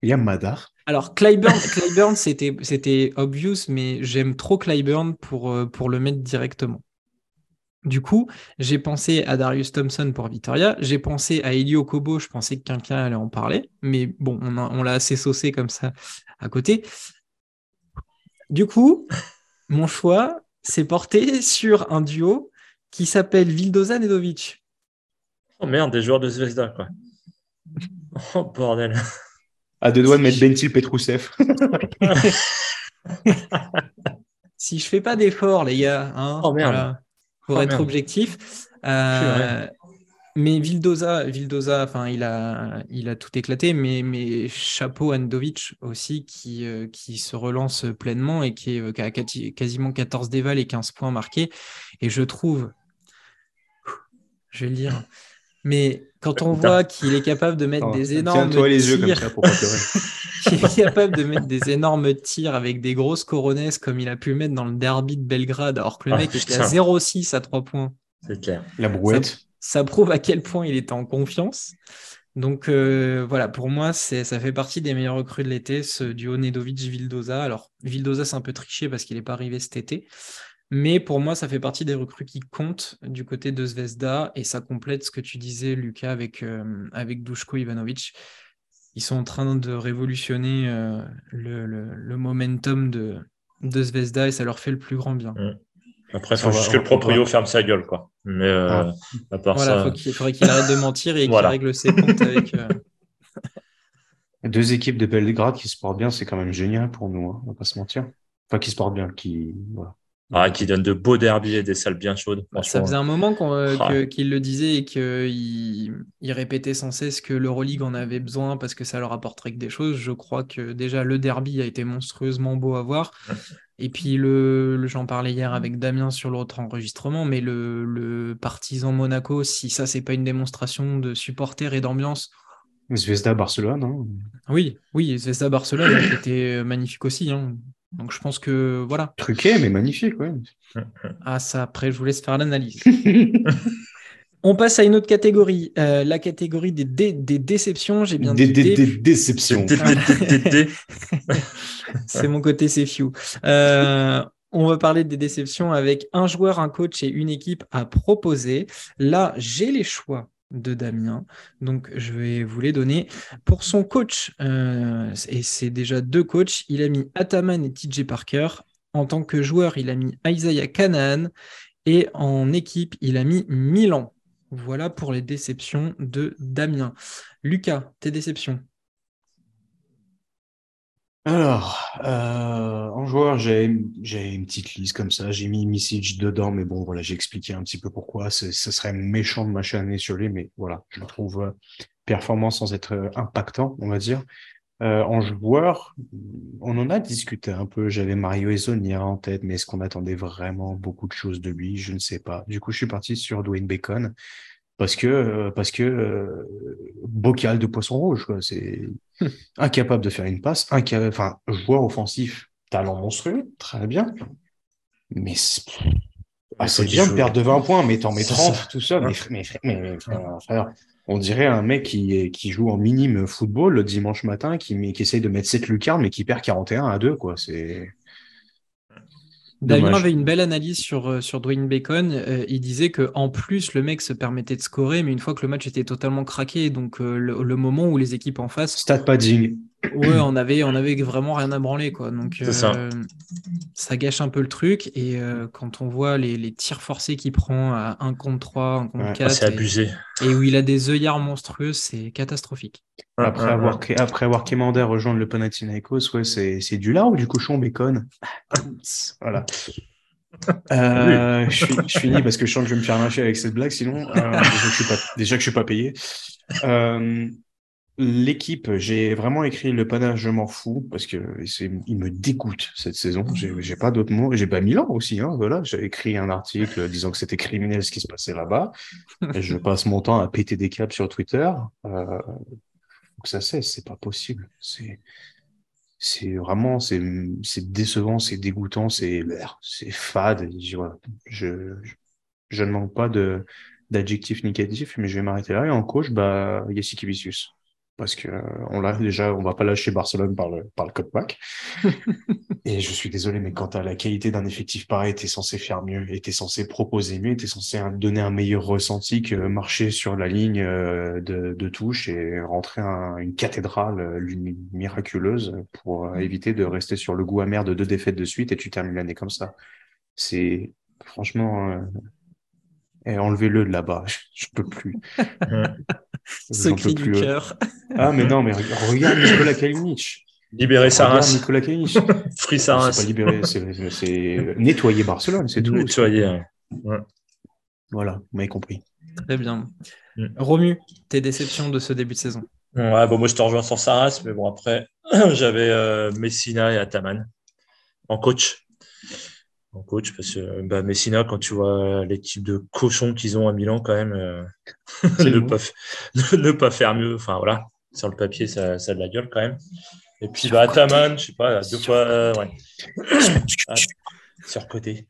Yamadar. Alors, Clyburn, Clyburn c'était, c'était obvious, mais j'aime trop Clyburn pour, euh, pour le mettre directement. Du coup, j'ai pensé à Darius Thompson pour Victoria, j'ai pensé à Elio Kobo, je pensais que quelqu'un allait en parler, mais bon, on, on l'a assez saucé comme ça à côté. Du coup, mon choix s'est porté sur un duo qui s'appelle Vildoza Nedovic. Oh merde, des joueurs de Zvezda, quoi. Oh bordel. À deux doigts de mettre Bentil Petrousev. [laughs] si je fais pas d'effort, les gars. Hein, oh merde. pour oh, être objectif. Mais Vildoza, Vildoza, enfin, il a, il a tout éclaté, mais, mais chapeau Andovic aussi, qui, euh, qui se relance pleinement et qui, est, a quasiment 14 dévals et 15 points marqués. Et je trouve, je vais le dire, mais quand on voit qu'il est capable de mettre des énormes tirs, les yeux comme ça pour [laughs] est capable de mettre des énormes tirs avec des grosses coronesses comme il a pu le mettre dans le derby de Belgrade, alors que le ah, mec était à 0,6 à 3 points. C'est clair. La brouette ça prouve à quel point il était en confiance. Donc euh, voilà, pour moi, ça fait partie des meilleurs recrues de l'été, ce duo Nedovic-Vildoza. Alors, Vildoza, c'est un peu triché parce qu'il n'est pas arrivé cet été. Mais pour moi, ça fait partie des recrues qui comptent du côté de Zvezda et ça complète ce que tu disais, Lucas, avec, euh, avec Dushko Ivanovic. Ils sont en train de révolutionner euh, le, momentum de, de Zvezda et ça leur fait le plus grand bien. Mm. Après, il faut juste que le proprio ferme sa gueule, quoi. Mais euh, ah. à part voilà, ça... il faudrait qu'il arrête de mentir et qu'il règle ses comptes avec. Euh, [laughs] Deux équipes de Belgrade qui se portent bien, c'est quand même génial pour nous, hein, on va pas se mentir. Enfin, qui se portent bien, qui. Voilà. Ah, qui donne de beaux derbies et des salles bien chaudes. Ça faisait un moment euh, ah. qu'il le disait et qu'il il répétait sans cesse que l'Euroleague en avait besoin parce que ça leur apporterait que des choses. Je crois que déjà le derby a été monstrueusement beau à voir. Et puis, le, j'en parlais hier avec Damien sur l'autre enregistrement, mais le, le partisan Monaco, si ça, c'est pas une démonstration de supporters et d'ambiance. Zvezda Barcelone, hein. Oui, oui, Zvezda Barcelone était magnifique aussi. Hein. Donc, je pense que voilà. Truqué, mais magnifique, oui. Ah, ça, après, je vous laisse faire l'analyse. [laughs] On passe à une autre catégorie, euh, la catégorie des, des déceptions. J'ai bien dit des, déceptions. [laughs] c'est mon côté c'est few. Euh, on va parler des déceptions avec un joueur, un coach et une équipe à proposer. Là, j'ai les choix de Damien, donc je vais vous les donner. Pour son coach, euh, et c'est déjà deux coachs, il a mis Ataman et TJ Parker. En tant que joueur, il a mis Isaiah Canaan. Et en équipe, il a mis Milan. Voilà pour les déceptions de Damien. Lucas, tes déceptions alors, euh, en joueur, j'ai une petite liste comme ça. J'ai mis Missage dedans, mais bon, voilà, j'ai expliqué un petit peu pourquoi. Ce serait méchant de m'acharner sur lui, mais voilà, je le trouve euh, performant sans être euh, impactant, on va dire. en joueur, on en a discuté un peu. J'avais Mario Ezonia en tête, mais est-ce qu'on attendait vraiment beaucoup de choses de lui? Je ne sais pas. Du coup, je suis parti sur Dwayne Bacon parce que euh, parce que euh, bocal de poisson rouge quoi. C'est incapable de faire une passe enfin joueur offensif talent monstrueux très bien. Mais c'est ah, bien de perdre de 20 points mais t'en mets 30 tout seul. Mais, mais, on dirait un mec qui, qui joue en minime football le dimanche matin qui, qui essaye de mettre 7 lucarnes mais qui perd 41 à 2 quoi. C'est Damien avait une belle analyse sur, euh, sur Dwayne Bacon. Euh, il disait que en plus, le mec se permettait de scorer, mais une fois que le match était totalement craqué, donc euh, le, moment où les équipes en face. Stat padding. Ouais, on avait, on avait vraiment rien à branler. Quoi. Donc, ça. gâche un peu le truc. Et quand on voit les, les tirs forcés qu'il prend à 1 contre 3, 1 contre 4. c'est abusé. Et où il a des œillards monstrueux, c'est catastrophique. Après, avoir, après avoir rejoindre le Panathinaikos, ouais, c'est du lard ou du cochon bacon [laughs] Voilà. [laughs] Euh, je, finis parce que je sens que je vais me faire lâcher avec cette blague, sinon, euh, déjà, que je suis pas, déjà que je suis pas payé. Euh, l'équipe, j'ai vraiment écrit le panache, je m'en fous, parce que il me dégoûte cette saison. J'ai pas d'autres mots. J'ai pas Milan aussi, hein, voilà. J'ai écrit un article disant que c'était criminel ce qui se passait là-bas. je passe mon temps à péter des câbles sur Twitter. Euh, faut que ça cesse, c'est pas possible. C'est c'est vraiment c'est décevant, c'est dégoûtant, c'est c'est fade. Je, je, je, ne manque pas de d'adjectifs négatifs, mais je vais m'arrêter là. Et en coach, bah, Kivicius parce que euh, on l'a déjà, on va pas lâcher Barcelone par le par le [laughs] et je suis désolé, mais quand à la qualité d'un effectif pareil, t'es censé faire mieux, et t'es censé proposer mieux, t'es censé donner un meilleur ressenti que marcher sur la ligne euh, de, de touche et rentrer une cathédrale euh, miraculeuse pour éviter de rester sur le goût amer de deux défaites de suite et tu termines l'année comme ça. C'est franchement. Et enlevez-le de là-bas, je, peux plus. [laughs] Secret du cœur. Ah, mais non, mais regarde Nicolas Kalinic. Libérer Saras. Nicolas Kalinic. [laughs] Free Saras. C'est pas libérer, c'est nettoyer Barcelone, c'est tout. Nettoyer, ouais. Voilà, vous m'avez compris. Très bien. Mm. Romu, tes déceptions de ce début de saison? Ouais, bon, moi je te rejoins sur Saras, mais bon, après, [clears throat] j'avais euh, Messina et Ataman en coach. En coach, parce que bah, Messina, quand tu vois l'équipe de cochons qu'ils ont à Milan, quand même, euh, [laughs] ne, pas, [laughs] ne, pas, faire mieux. Enfin, voilà, sur le papier, ça, ça a de la gueule quand même. Et puis, bah, Ataman, je sais pas, deux fois. Euh, ouais. sur côté.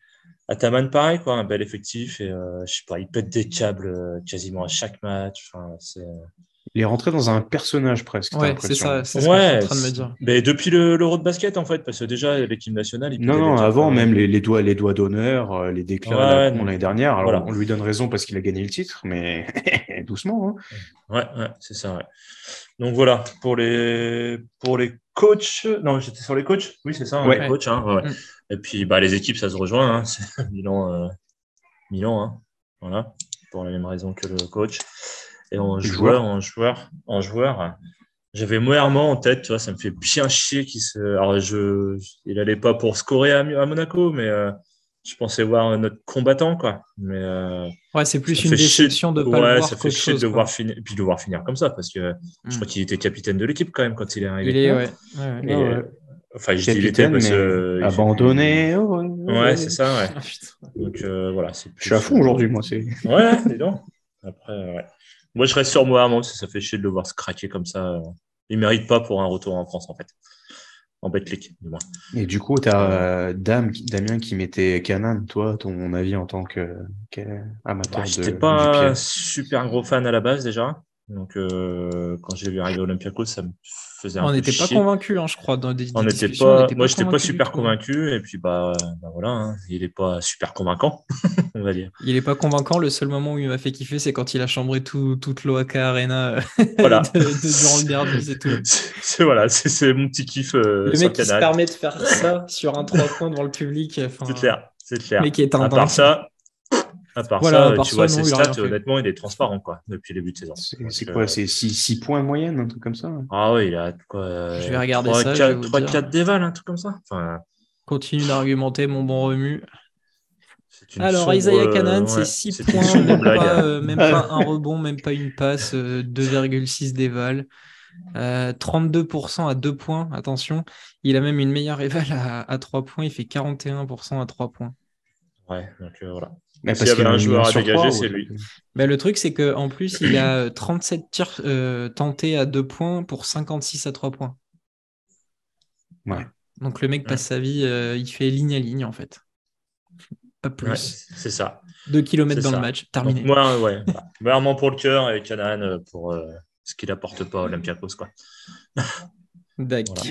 Ataman, pareil, quoi, un bel effectif. Et euh, je sais pas, il pète des câbles quasiment à chaque match. Enfin, c'est. Il est rentré dans un personnage presque. Ouais, c'est ça, c'est ce que je suis en train de me dire. Mais depuis l'Euro de basket, en fait, parce que déjà, l'équipe nationale. Il non, non, avant, même les, les, doigts, les doigts d'honneur, euh, les déclats l'année dernière. Alors, on lui donne raison parce qu'il a gagné le titre, mais [laughs] doucement. Hein. Ouais, ouais c'est ça, ouais. Donc voilà, pour les, pour les coachs. Non, j'étais sur les coachs. Oui, c'est ça, hein, les coachs. Hein, mm. Et puis, bah, les équipes, ça se rejoint. Hein. [laughs] Milan, euh, Milan hein. voilà, pour la même raison que le coach. Et en joueur, en joueur, en joueur, j'avais Moerman en tête, tu vois, ça me fait bien chier qu'il se. Alors, je, il allait pas pour scorer à, Monaco, mais euh, je pensais voir notre combattant, quoi. Mais euh, ouais, c'est plus une déception de pas ouais, le voir ça fait chier de voir finir, puis de voir finir comme ça, parce que je crois hmm. qu'il était capitaine de l'équipe quand même quand il est arrivé. Il est, ouais. ouais, ouais. Enfin, je dis il était parce que abandonné. ouais, c'est ça, ouais. [laughs] Ah, Donc euh, voilà, c'est. Je suis à fond aujourd'hui, moi. C'est. Ouais, dis donc. Après, ouais. Moi, je reste sur moi, moi, ça fait chier de le voir se craquer comme ça. Il ne mérite pas pour un retour en France, en fait. En Betclic, du moins. Et du coup, tu as euh, Damien qui mettait Canan, toi, ton avis en tant qu'amateur. Bah, Je n'étais pas super gros fan à la base, déjà. Donc, euh, quand j'ai vu arriver Olympiakos, ça me on n'était pas convaincu, hein, je crois, dans des, on n'était pas, Moi, je n'étais pas super convaincu, et puis bah, bah voilà, hein, il n'est pas super convaincant, [laughs] on va dire. Il n'est pas convaincant. Le seul moment où il m'a fait kiffer, c'est quand il a chambré tout, toute l'Oaka Arena [laughs] voilà. de, de, derby, c'est tout. [laughs] C'est voilà, c'est mon petit kiff. Euh, le mec qui se permet de faire ça sur un 3 points devant le public. C'est clair, c'est clair. Mais qui est un à part ça, à part ça, tu vois, ses stats, honnêtement, il est transparent quoi, depuis le début de saison. C'est quoi C'est 6 points moyenne, un truc comme ça Ah oui, il a quoi Je vais regarder 3, ça. 4, 3, 4 déval, un truc comme ça. Enfin... Continue d'argumenter, mon bon remue. Alors, Isaiah Canan, c'est 6 points, même, pas, euh, même pas, un [laughs] rebond, même pas une passe, 2,6 euh, déval. Euh, 32% à 2 points, attention. Il a même une meilleure [laughs] éval à, à 3 points, il fait 41% à 3 points. Ouais, donc euh, voilà. Mais S'il y avait un joueur à dégager, c'est lui. Bah, le truc, c'est qu'en plus, il a [clears throat] 37 tirs euh, tentés à 2 points pour 56 à 3 points. Ouais. Donc le mec passe sa vie, euh, il fait ligne à ligne en fait. Pas plus. c'est ça. 2 km dans le match, terminé. moi, ouais. Vraiment pour le cœur et Canaan euh, pour ce qu'il apporte pas à Olympiakos. Quoi. [laughs] D'accord.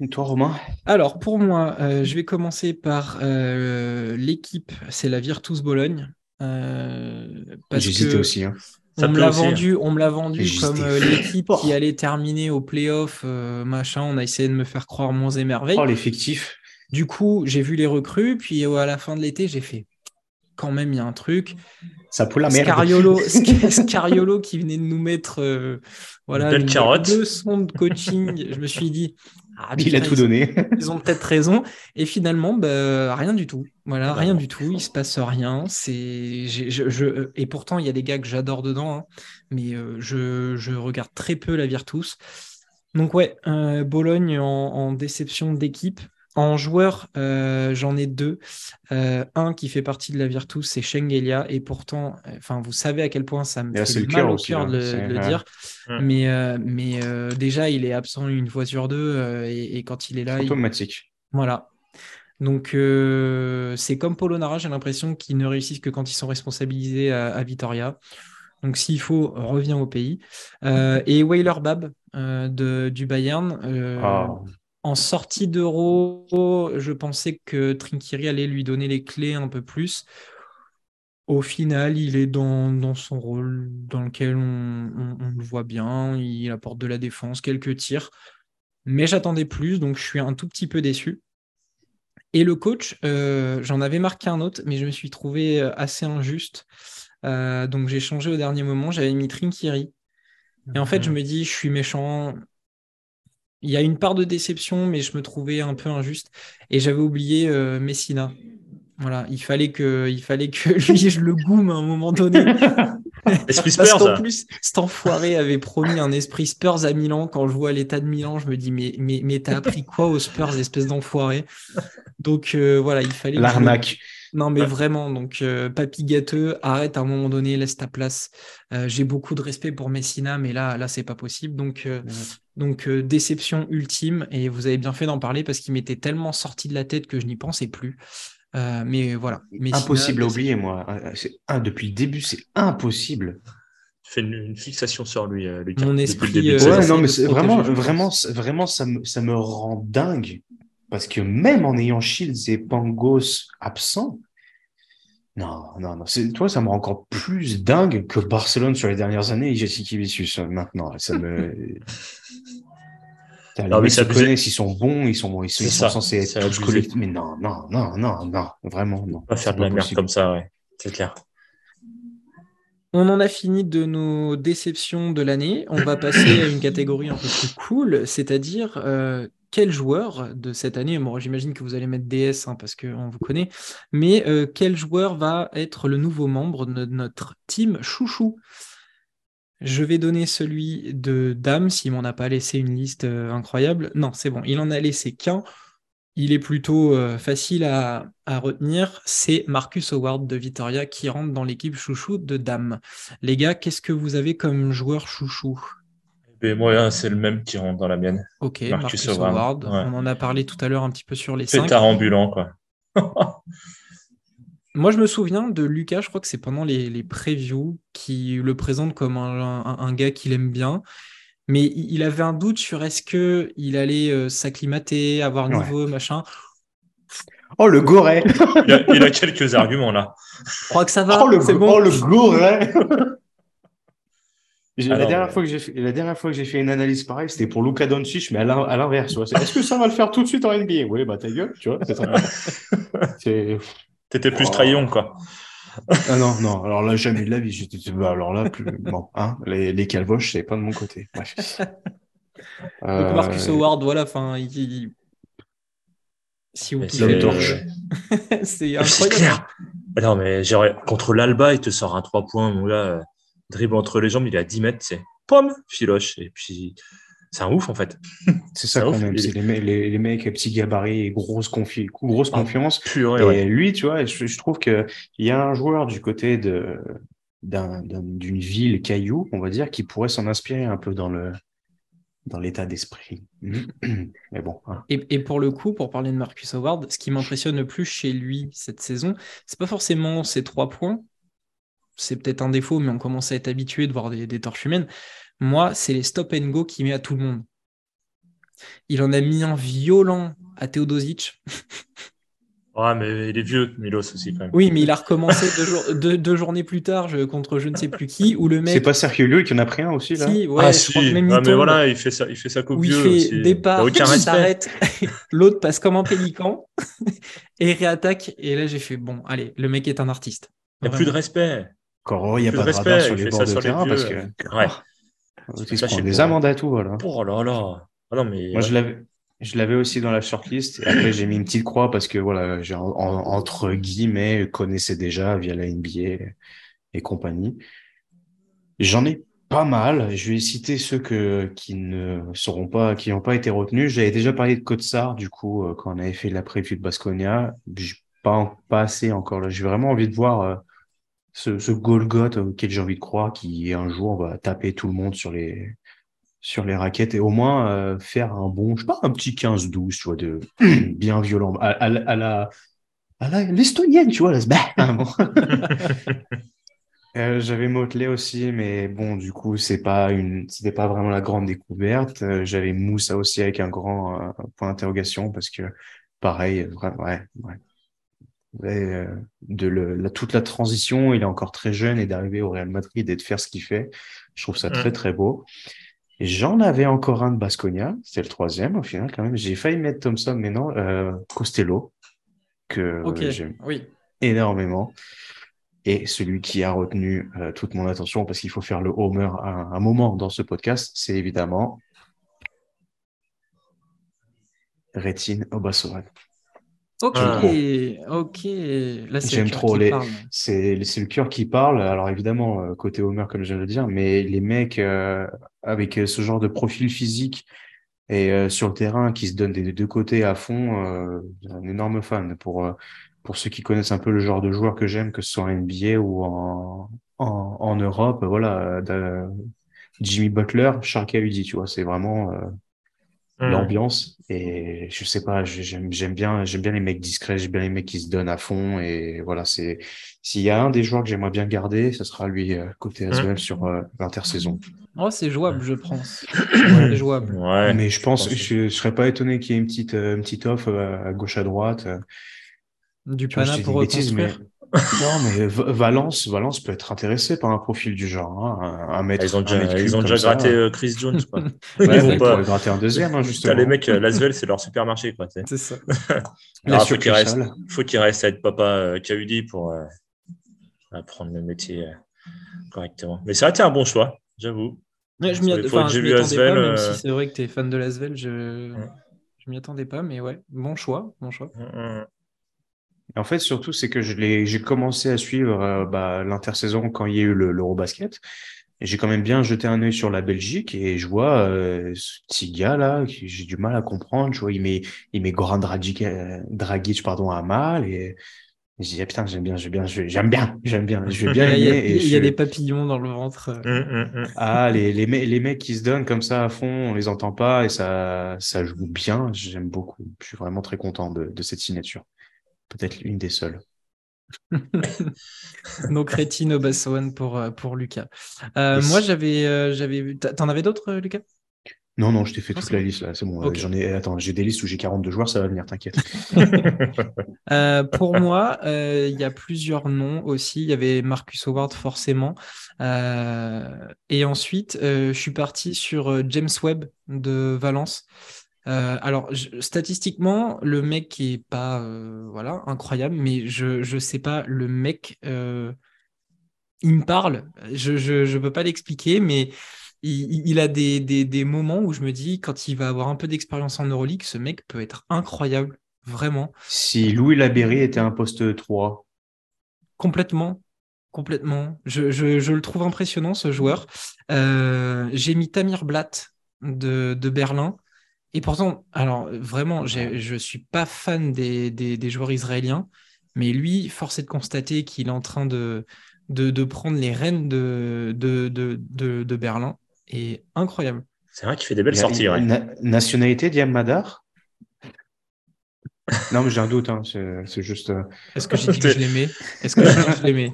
Et toi, Romain? Alors, pour moi, euh, je vais commencer par euh, l'équipe, c'est la Virtus Bologne. Euh, J'hésitais aussi. Hein. On me, l'a vendu, on me l'a vendu comme l'équipe qui allait terminer au playoff, machin. On a essayé de me faire croire mon émerveil. Oh, l'effectif. Du coup, j'ai vu les recrues, puis à la fin de l'été, j'ai fait quand même, il y a un truc. Ça peut la merde. Scariolo, [laughs] Scariolo qui venait de nous mettre euh, voilà, une carotte. leçon de coaching. je me suis dit, [laughs] ah, il a tout donné. Ils ont peut-être raison. Et finalement, bah, rien du tout. Voilà, rien du tout. Il se passe rien. C'est, je, et pourtant, il y a des gars que j'adore dedans, hein. mais euh, je, je, regarde très peu la Virtus. Donc ouais, euh, Bologne en, en déception d'équipe. En joueur, euh, j'en ai deux. Euh, un qui fait partie de la Virtus, c'est Schengelia. Et pourtant, enfin, vous savez à quel point ça me fait mal au cœur de, le dire. Mais, euh, mais déjà, il est absent une fois sur deux. Et, quand il est là. Automatique. Voilà. Donc, c'est comme Polonara, j'ai l'impression qu'ils ne réussissent que quand ils sont responsabilisés à, à Vitoria. Donc, s'il faut, revient au pays. et Weiler Bab de, du Bayern. Ah. En sortie d'euro, je pensais que Trinkiri allait lui donner les clés un peu plus. Au final, il est dans, son rôle dans lequel on, le voit bien. Il apporte de la défense, quelques tirs. Mais j'attendais plus, donc je suis un tout petit peu déçu. Et le coach, euh, j'en avais marqué un autre, mais je me suis trouvé euh, assez injuste. Euh, donc j'ai changé au dernier moment, j'avais mis Trinkiri. Et en fait, je me dis, je suis méchant, il y a une part de déception, mais je me trouvais un peu injuste. Et j'avais oublié euh, Messina. Voilà, il fallait que, il fallait que [laughs] lui, je le goume à un moment donné. [laughs] esprit Spurs. Parce plus, cet enfoiré avait promis un esprit Spurs à Milan. Quand je vois l'état de Milan, je me dis, mais, mais, mais t'as appris quoi aux Spurs, espèce d'enfoiré? Donc euh, voilà, il fallait. L'arnaque. Non, mais vraiment, donc euh, papy gâteux, arrête à un moment donné, laisse ta place. Euh, j'ai beaucoup de respect pour Messina, mais là, là, c'est pas possible. Donc, donc déception ultime. Et vous avez bien fait d'en parler parce qu'il m'était tellement sorti de la tête que je n'y pensais plus. Euh, mais voilà. impossible à oublier, moi. Euh, c'est un, depuis le début, c'est impossible. Tu fais une, fixation sur lui, euh, Lucas. Mon esprit. non, mais vraiment, vraiment, vraiment, ça me, ça me rend dingue. Parce que même en ayant Shields et Pangos absents, non, non, non. Toi, ça me rend encore plus dingue que Barcelone sur les dernières années et Jessica Vicius maintenant. Ça me. [laughs] Non, mais ça connaissent, ils sont bons, ils sont, ils sont, ils sont censés être collectifs. Mais non, non, non, non, non, vraiment, non. Pas faire de la merde comme ça, ouais, c'est clair. On en a fini de nos déceptions de l'année. On va passer à une catégorie un peu plus cool, c'est-à-dire euh, quel joueur de cette année, moi j'imagine que vous allez mettre DS hein, parce qu'on vous connaît, mais euh, quel joueur va être le nouveau membre de notre team chouchou? Je vais donner celui de Dame, s'il m'en a pas laissé une liste euh, incroyable. Non, c'est bon, il en a laissé qu'un. Il est plutôt euh, facile à, retenir. C'est Marcus Howard de Vitoria qui rentre dans l'équipe chouchou de Dame. Les gars, qu'est-ce que vous avez comme joueur chouchou? Et eh ben, moi, c'est le même qui rentre dans la mienne. Ok, Marcus, Howard. On en a parlé tout à l'heure un petit peu sur les cinq. C'est ambulant, quoi. [laughs] Moi, je me souviens de Lucas, je crois que c'est pendant les, previews, qui le présente comme un, gars qu'il aime bien. Mais il avait un doute sur est-ce qu'il allait euh, s'acclimater, avoir niveau, machin. Oh, le goret il, a, quelques arguments là. Je crois que ça va. Oh, le, bon. oh, le goret la, dernière fois que j'ai fait, la dernière fois que j'ai fait une analyse pareille, c'était pour Luka Doncic, mais à l'inverse. Est-ce que ça va le faire tout de suite en NBA Oui, bah ta gueule, tu vois. C'est [laughs] T'étais plus oh. quoi. ah non, non, alors là, jamais de la vie. J'étais, bah, alors là, plus, bon, hein, les, les calvoches, c'est pas de mon côté. [laughs] Euh, Marcus Howard, voilà, enfin, il... Si vous c'est [laughs] torche. c'est incroyable. Non, mais contre l'Alba, il te sort un 3 points, mon gars, dribble entre les jambes, il est à 10 mètres, c'est pomme, filoche. Et puis, c'est un ouf en fait. [laughs] C'est ça qu'on aime, c'est les, les, les, mecs à petits gabarits et grosse, confi grosse ah, confiance. et lui, tu vois, je, trouve qu'il y a un joueur du côté de d'une ville caillou, on va dire, qui pourrait s'en inspirer un peu dans le dans l'état d'esprit. [clears throat] Mais bon. Hein. Et, et, pour le coup, pour parler de Marcus Howard, ce qui m'impressionne le plus chez lui cette saison, c'est pas forcément ses trois points. C'est peut-être un défaut, mais on commence à être habitué de voir des, des torches humaines. Moi, c'est les stop and go qui met à tout le monde. Il en a mis un violent à Teodosic. [laughs] Ouais, mais il est vieux, Milos aussi, quand même. Oui, mais il a recommencé deux, journées plus tard contre je ne sais plus qui. Où le mec... C'est pas Sergio qui en a pris un aussi, là si, ouais, ah, je Crois que même ah, mais voilà, il fait ça, il fait ça coupe vieux. Il fait départ, il s'arrête, [laughs] l'autre passe comme un pélican [laughs] et réattaque. Et là, j'ai fait bon, allez, le mec est un artiste. Il n'y a plus de respect. Encore il n'y a pas de, respect, sur les bords de terrain parce que. Ouais. Ils se des amendes à tout, voilà. Oh là là. Ah non, mais, Moi, je l'avais. Je l'avais aussi dans la shortlist. Et après, j'ai mis une petite croix parce que, voilà, j'ai, entre guillemets, connaissais déjà via la NBA et compagnie. J'en ai pas mal. Je vais citer ceux que, qui ne seront pas, qui n'ont pas été retenus. J'avais déjà parlé de Kotsar, du coup, euh, quand on avait fait la prévue de Basconia. Pas, pas assez encore là. J'ai vraiment envie de voir euh, ce, ce Golgoth auquel j'ai envie de croire qui un jour va taper tout le monde sur les sur les raquettes et au moins euh, faire un bon, je sais pas, un petit 15-12, tu vois, de [clears throat] bien violent, à, à, la à l'estonienne, tu vois, là, [laughs] [laughs] euh, J'avais Motley aussi, mais bon, du coup, c'est pas une, c'était pas vraiment la grande découverte. Euh, j'avais Moussa aussi avec un grand point d'interrogation parce que, pareil, ouais, ouais, euh, de le, toute la transition, il est encore très jeune et d'arriver au Real Madrid et de faire ce qu'il fait. Je trouve ça très très beau. Et j'en avais encore un de Basconia, c'était le troisième au final quand même. J'ai failli mettre Thompson, mais non, euh, Costello, que j'aime oui. énormément. Et celui qui a retenu euh, toute mon attention, parce qu'il faut faire le homer à un, moment dans ce podcast, c'est évidemment Retin Obasovan. Ok, ok. J'aime trop les. C'est le cœur qui parle. Alors évidemment, euh, côté Homer, comme je viens de le dire, mais les mecs euh, avec ce genre de profil physique et sur le terrain qui se donnent des deux côtés à fond, un énorme fan. Pour, pour ceux qui connaissent un peu le genre de joueur que j'aime, que ce soit en NBA ou en, en, en Europe, voilà, Jimmy Butler, Sharky Udi, tu vois, c'est vraiment hmm. l'ambiance. Et je sais pas, j'aime bien, j'aime bien les mecs discrets, j'aime bien les mecs qui se donnent à fond. Et voilà, c'est s'il y a un des joueurs que j'aimerais bien garder, ce sera lui euh, côté Aswell hmm. sur euh, l'intersaison. Oh, c'est jouable, je pense. [clears throat] c'est jouable. Ouais, Mais je pense, je, je, serais pas étonné qu'il y ait une petite, euh, une petite offre à gauche à droite. Du pana pour reconstruire. Non, mais Valence, Valence peut être intéressé par un profil du genre. Hein, un mètre, ils ont déjà, ils ont déjà gratté euh, Chris Jones. Quoi. [laughs] ouais, ils vont pas gratter un deuxième, hein, justement. les mecs, euh, Lasvel, c'est leur supermarché. C'est ça. [laughs] Alors, faut qu'il reste, faut qu'il reste à être papa euh, Kaudi pour euh, apprendre le métier correctement. Mais ça a été un bon choix, j'avoue. Ouais, je m'y attendais pas, même si c'est vrai que tu es fan de Lasvel, je ne m'y attendais pas, mais ouais, bon choix. Bon choix. Mm, En fait, surtout, c'est que j'ai commencé à suivre euh, bah, l'intersaison quand il y a eu l'Eurobasket. Et j'ai quand même bien jeté un œil sur la Belgique et je vois euh, ce petit gars là, j'ai du mal à comprendre. Je vois, il met, il met Goran Dragic, euh, Dragic pardon, à mal et je dis, ah, putain, j'aime bien, j'aime bien, j'aime bien, j'aime bien, je vais bien. [laughs] Il y a, des papillons dans le ventre. Hum, hum, hum. Ah, les, les, les, mecs qui se donnent comme ça à fond, on les entend pas et ça, ça joue bien. J'aime beaucoup. Je suis vraiment très content de, de cette signature peut-être une des seules. [laughs] Donc Rétine Bassoane pour, euh, pour Lucas. Euh, moi, j'avais. Euh, j'avais... T'en avais d'autres, Lucas? Non, non, je t'ai fait toute la liste là, c'est bon. J'en ai. Attends, j'ai des listes où j'ai 42 joueurs, ça va venir, t'inquiète. [laughs] pour moi, il y a plusieurs noms aussi. Il y avait Marcus Howard forcément. et ensuite, je suis parti sur James Webb de Valence. Euh, alors, statistiquement, le mec est pas euh, voilà, incroyable, mais je ne sais pas, le mec, euh, il me parle. Je ne peux pas l'expliquer, mais il, a des, des, moments où je me dis, quand il va avoir un peu d'expérience en Euroleague, ce mec peut être incroyable, vraiment. Si Louis Laberry était un poste 3. Complètement. Complètement. Je, je, le trouve impressionnant, ce joueur. J'ai mis Tamir Blatt de, de Berlin. Et pourtant, alors vraiment, je ne suis pas fan des, des, joueurs israéliens, mais lui, force est de constater qu'il est en train de, de, de, prendre les rênes de, de, de, Berlin. Et incroyable. C'est vrai qu'il fait des belles sorties. nationalité Diam Madar non, mais j'ai un doute, hein. c'est juste. Euh, Est-ce que j'ai dit que je l'aimais? Est-ce que je l'aimais?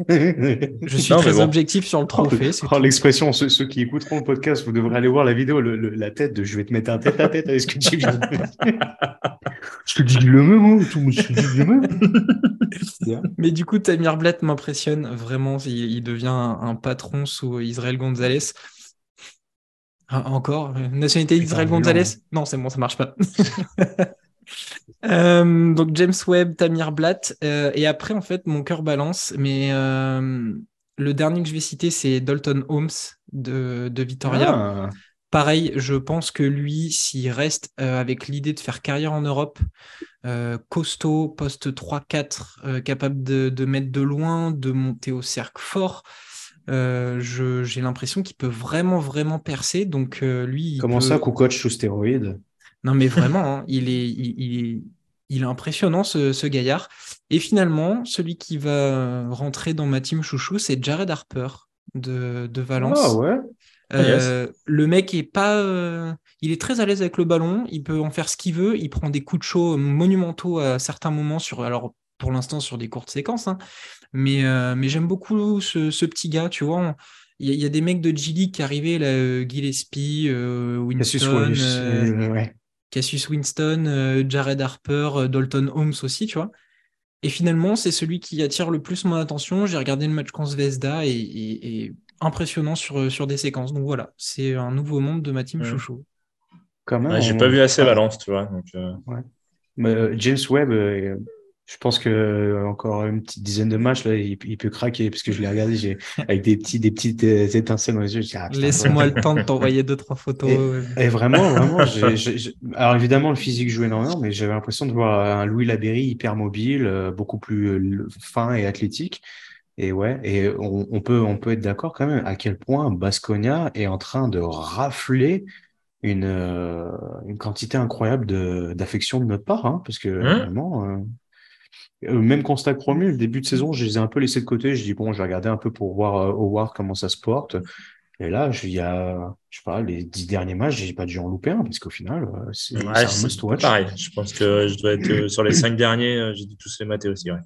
Je suis très objectif sur le trophée. Oh, l'expression, ceux, qui écouteront le podcast, vous devrez aller voir la vidéo, la tête de je vais te mettre un tête à tête avec ce que tu viens de Je te dis le même, tout je te dis le même. mais du coup, Tamir Blatt m'impressionne vraiment. Il, devient un, patron sous Israël Gonzalez. Ah, encore? Nationalité d'Israël Gonzalez? Non, c'est bon, ça marche pas. [laughs] Euh, donc James Webb, Tamir Blatt. Euh, et après, en fait, mon cœur balance. Mais euh, le dernier que je vais citer, c'est Dalton Holmes de, de Vitoria. Ah. Pareil, je pense que lui, s'il reste avec l'idée de faire carrière en Europe, costaud, poste 3-4, capable de, de, mettre de loin, de monter au cercle fort, j'ai l'impression qu'il peut vraiment, vraiment percer. Donc lui, Comment ça, coup coach sous stéroïdes non, mais vraiment, hein, il, est, il, il, est impressionnant, ce, gaillard. Et finalement, celui qui va rentrer dans ma team chouchou, c'est Jared Harper de, de Valence. Ah ouais. Euh, le mec est pas, euh, il est très à l'aise avec le ballon. Il peut en faire ce qu'il veut. Il prend des coups de chaud monumentaux à certains moments sur, alors pour l'instant sur des courtes séquences, hein. mais, euh, mais j'aime beaucoup ce, petit gars. Tu vois, il y, a des mecs de G qui arrivaient là, Gillespie, Winston. Ouais. Cassius Winston, euh, Jared Harper, euh, Dalton Holmes aussi, tu vois. Et finalement, c'est celui qui attire le plus mon attention. J'ai regardé le match contre Zvezda et, impressionnant sur, euh, sur des séquences. Donc voilà, c'est un nouveau monde de ma team chouchou. Quand même. j'ai pas vu assez Valence, tu vois. James Webb, Je pense que euh, encore une petite dizaine de matchs, là, il, peut craquer parce que je l'ai regardé j'ai, avec des, petits, des petites euh, étincelles dans les yeux. Ah, Laisse-moi le temps de t'envoyer deux, trois photos. Et, vraiment, vraiment. Alors évidemment, le physique jouait énormément, mais j'avais l'impression de voir un Louis Laberry hyper mobile, euh, beaucoup plus fin et athlétique. Et ouais, et on, peut, on peut être d'accord quand même à quel point Basconia est en train de rafler une, une quantité incroyable de, d'affection de notre part, hein, parce que hein? vraiment. Euh, même constat que le début de saison, je les ai un peu laissés de côté. Je dis, bon, je vais regarder un peu pour voir euh, Howard comment ça se porte. Et là, il y a, je sais pas, les dix derniers matchs, j'ai pas dû en louper un, parce qu'au final, euh, c'est un must-watch. Pareil, je pense que je dois être sur les cinq derniers, j'ai dû tous les mater aussi. Ouais.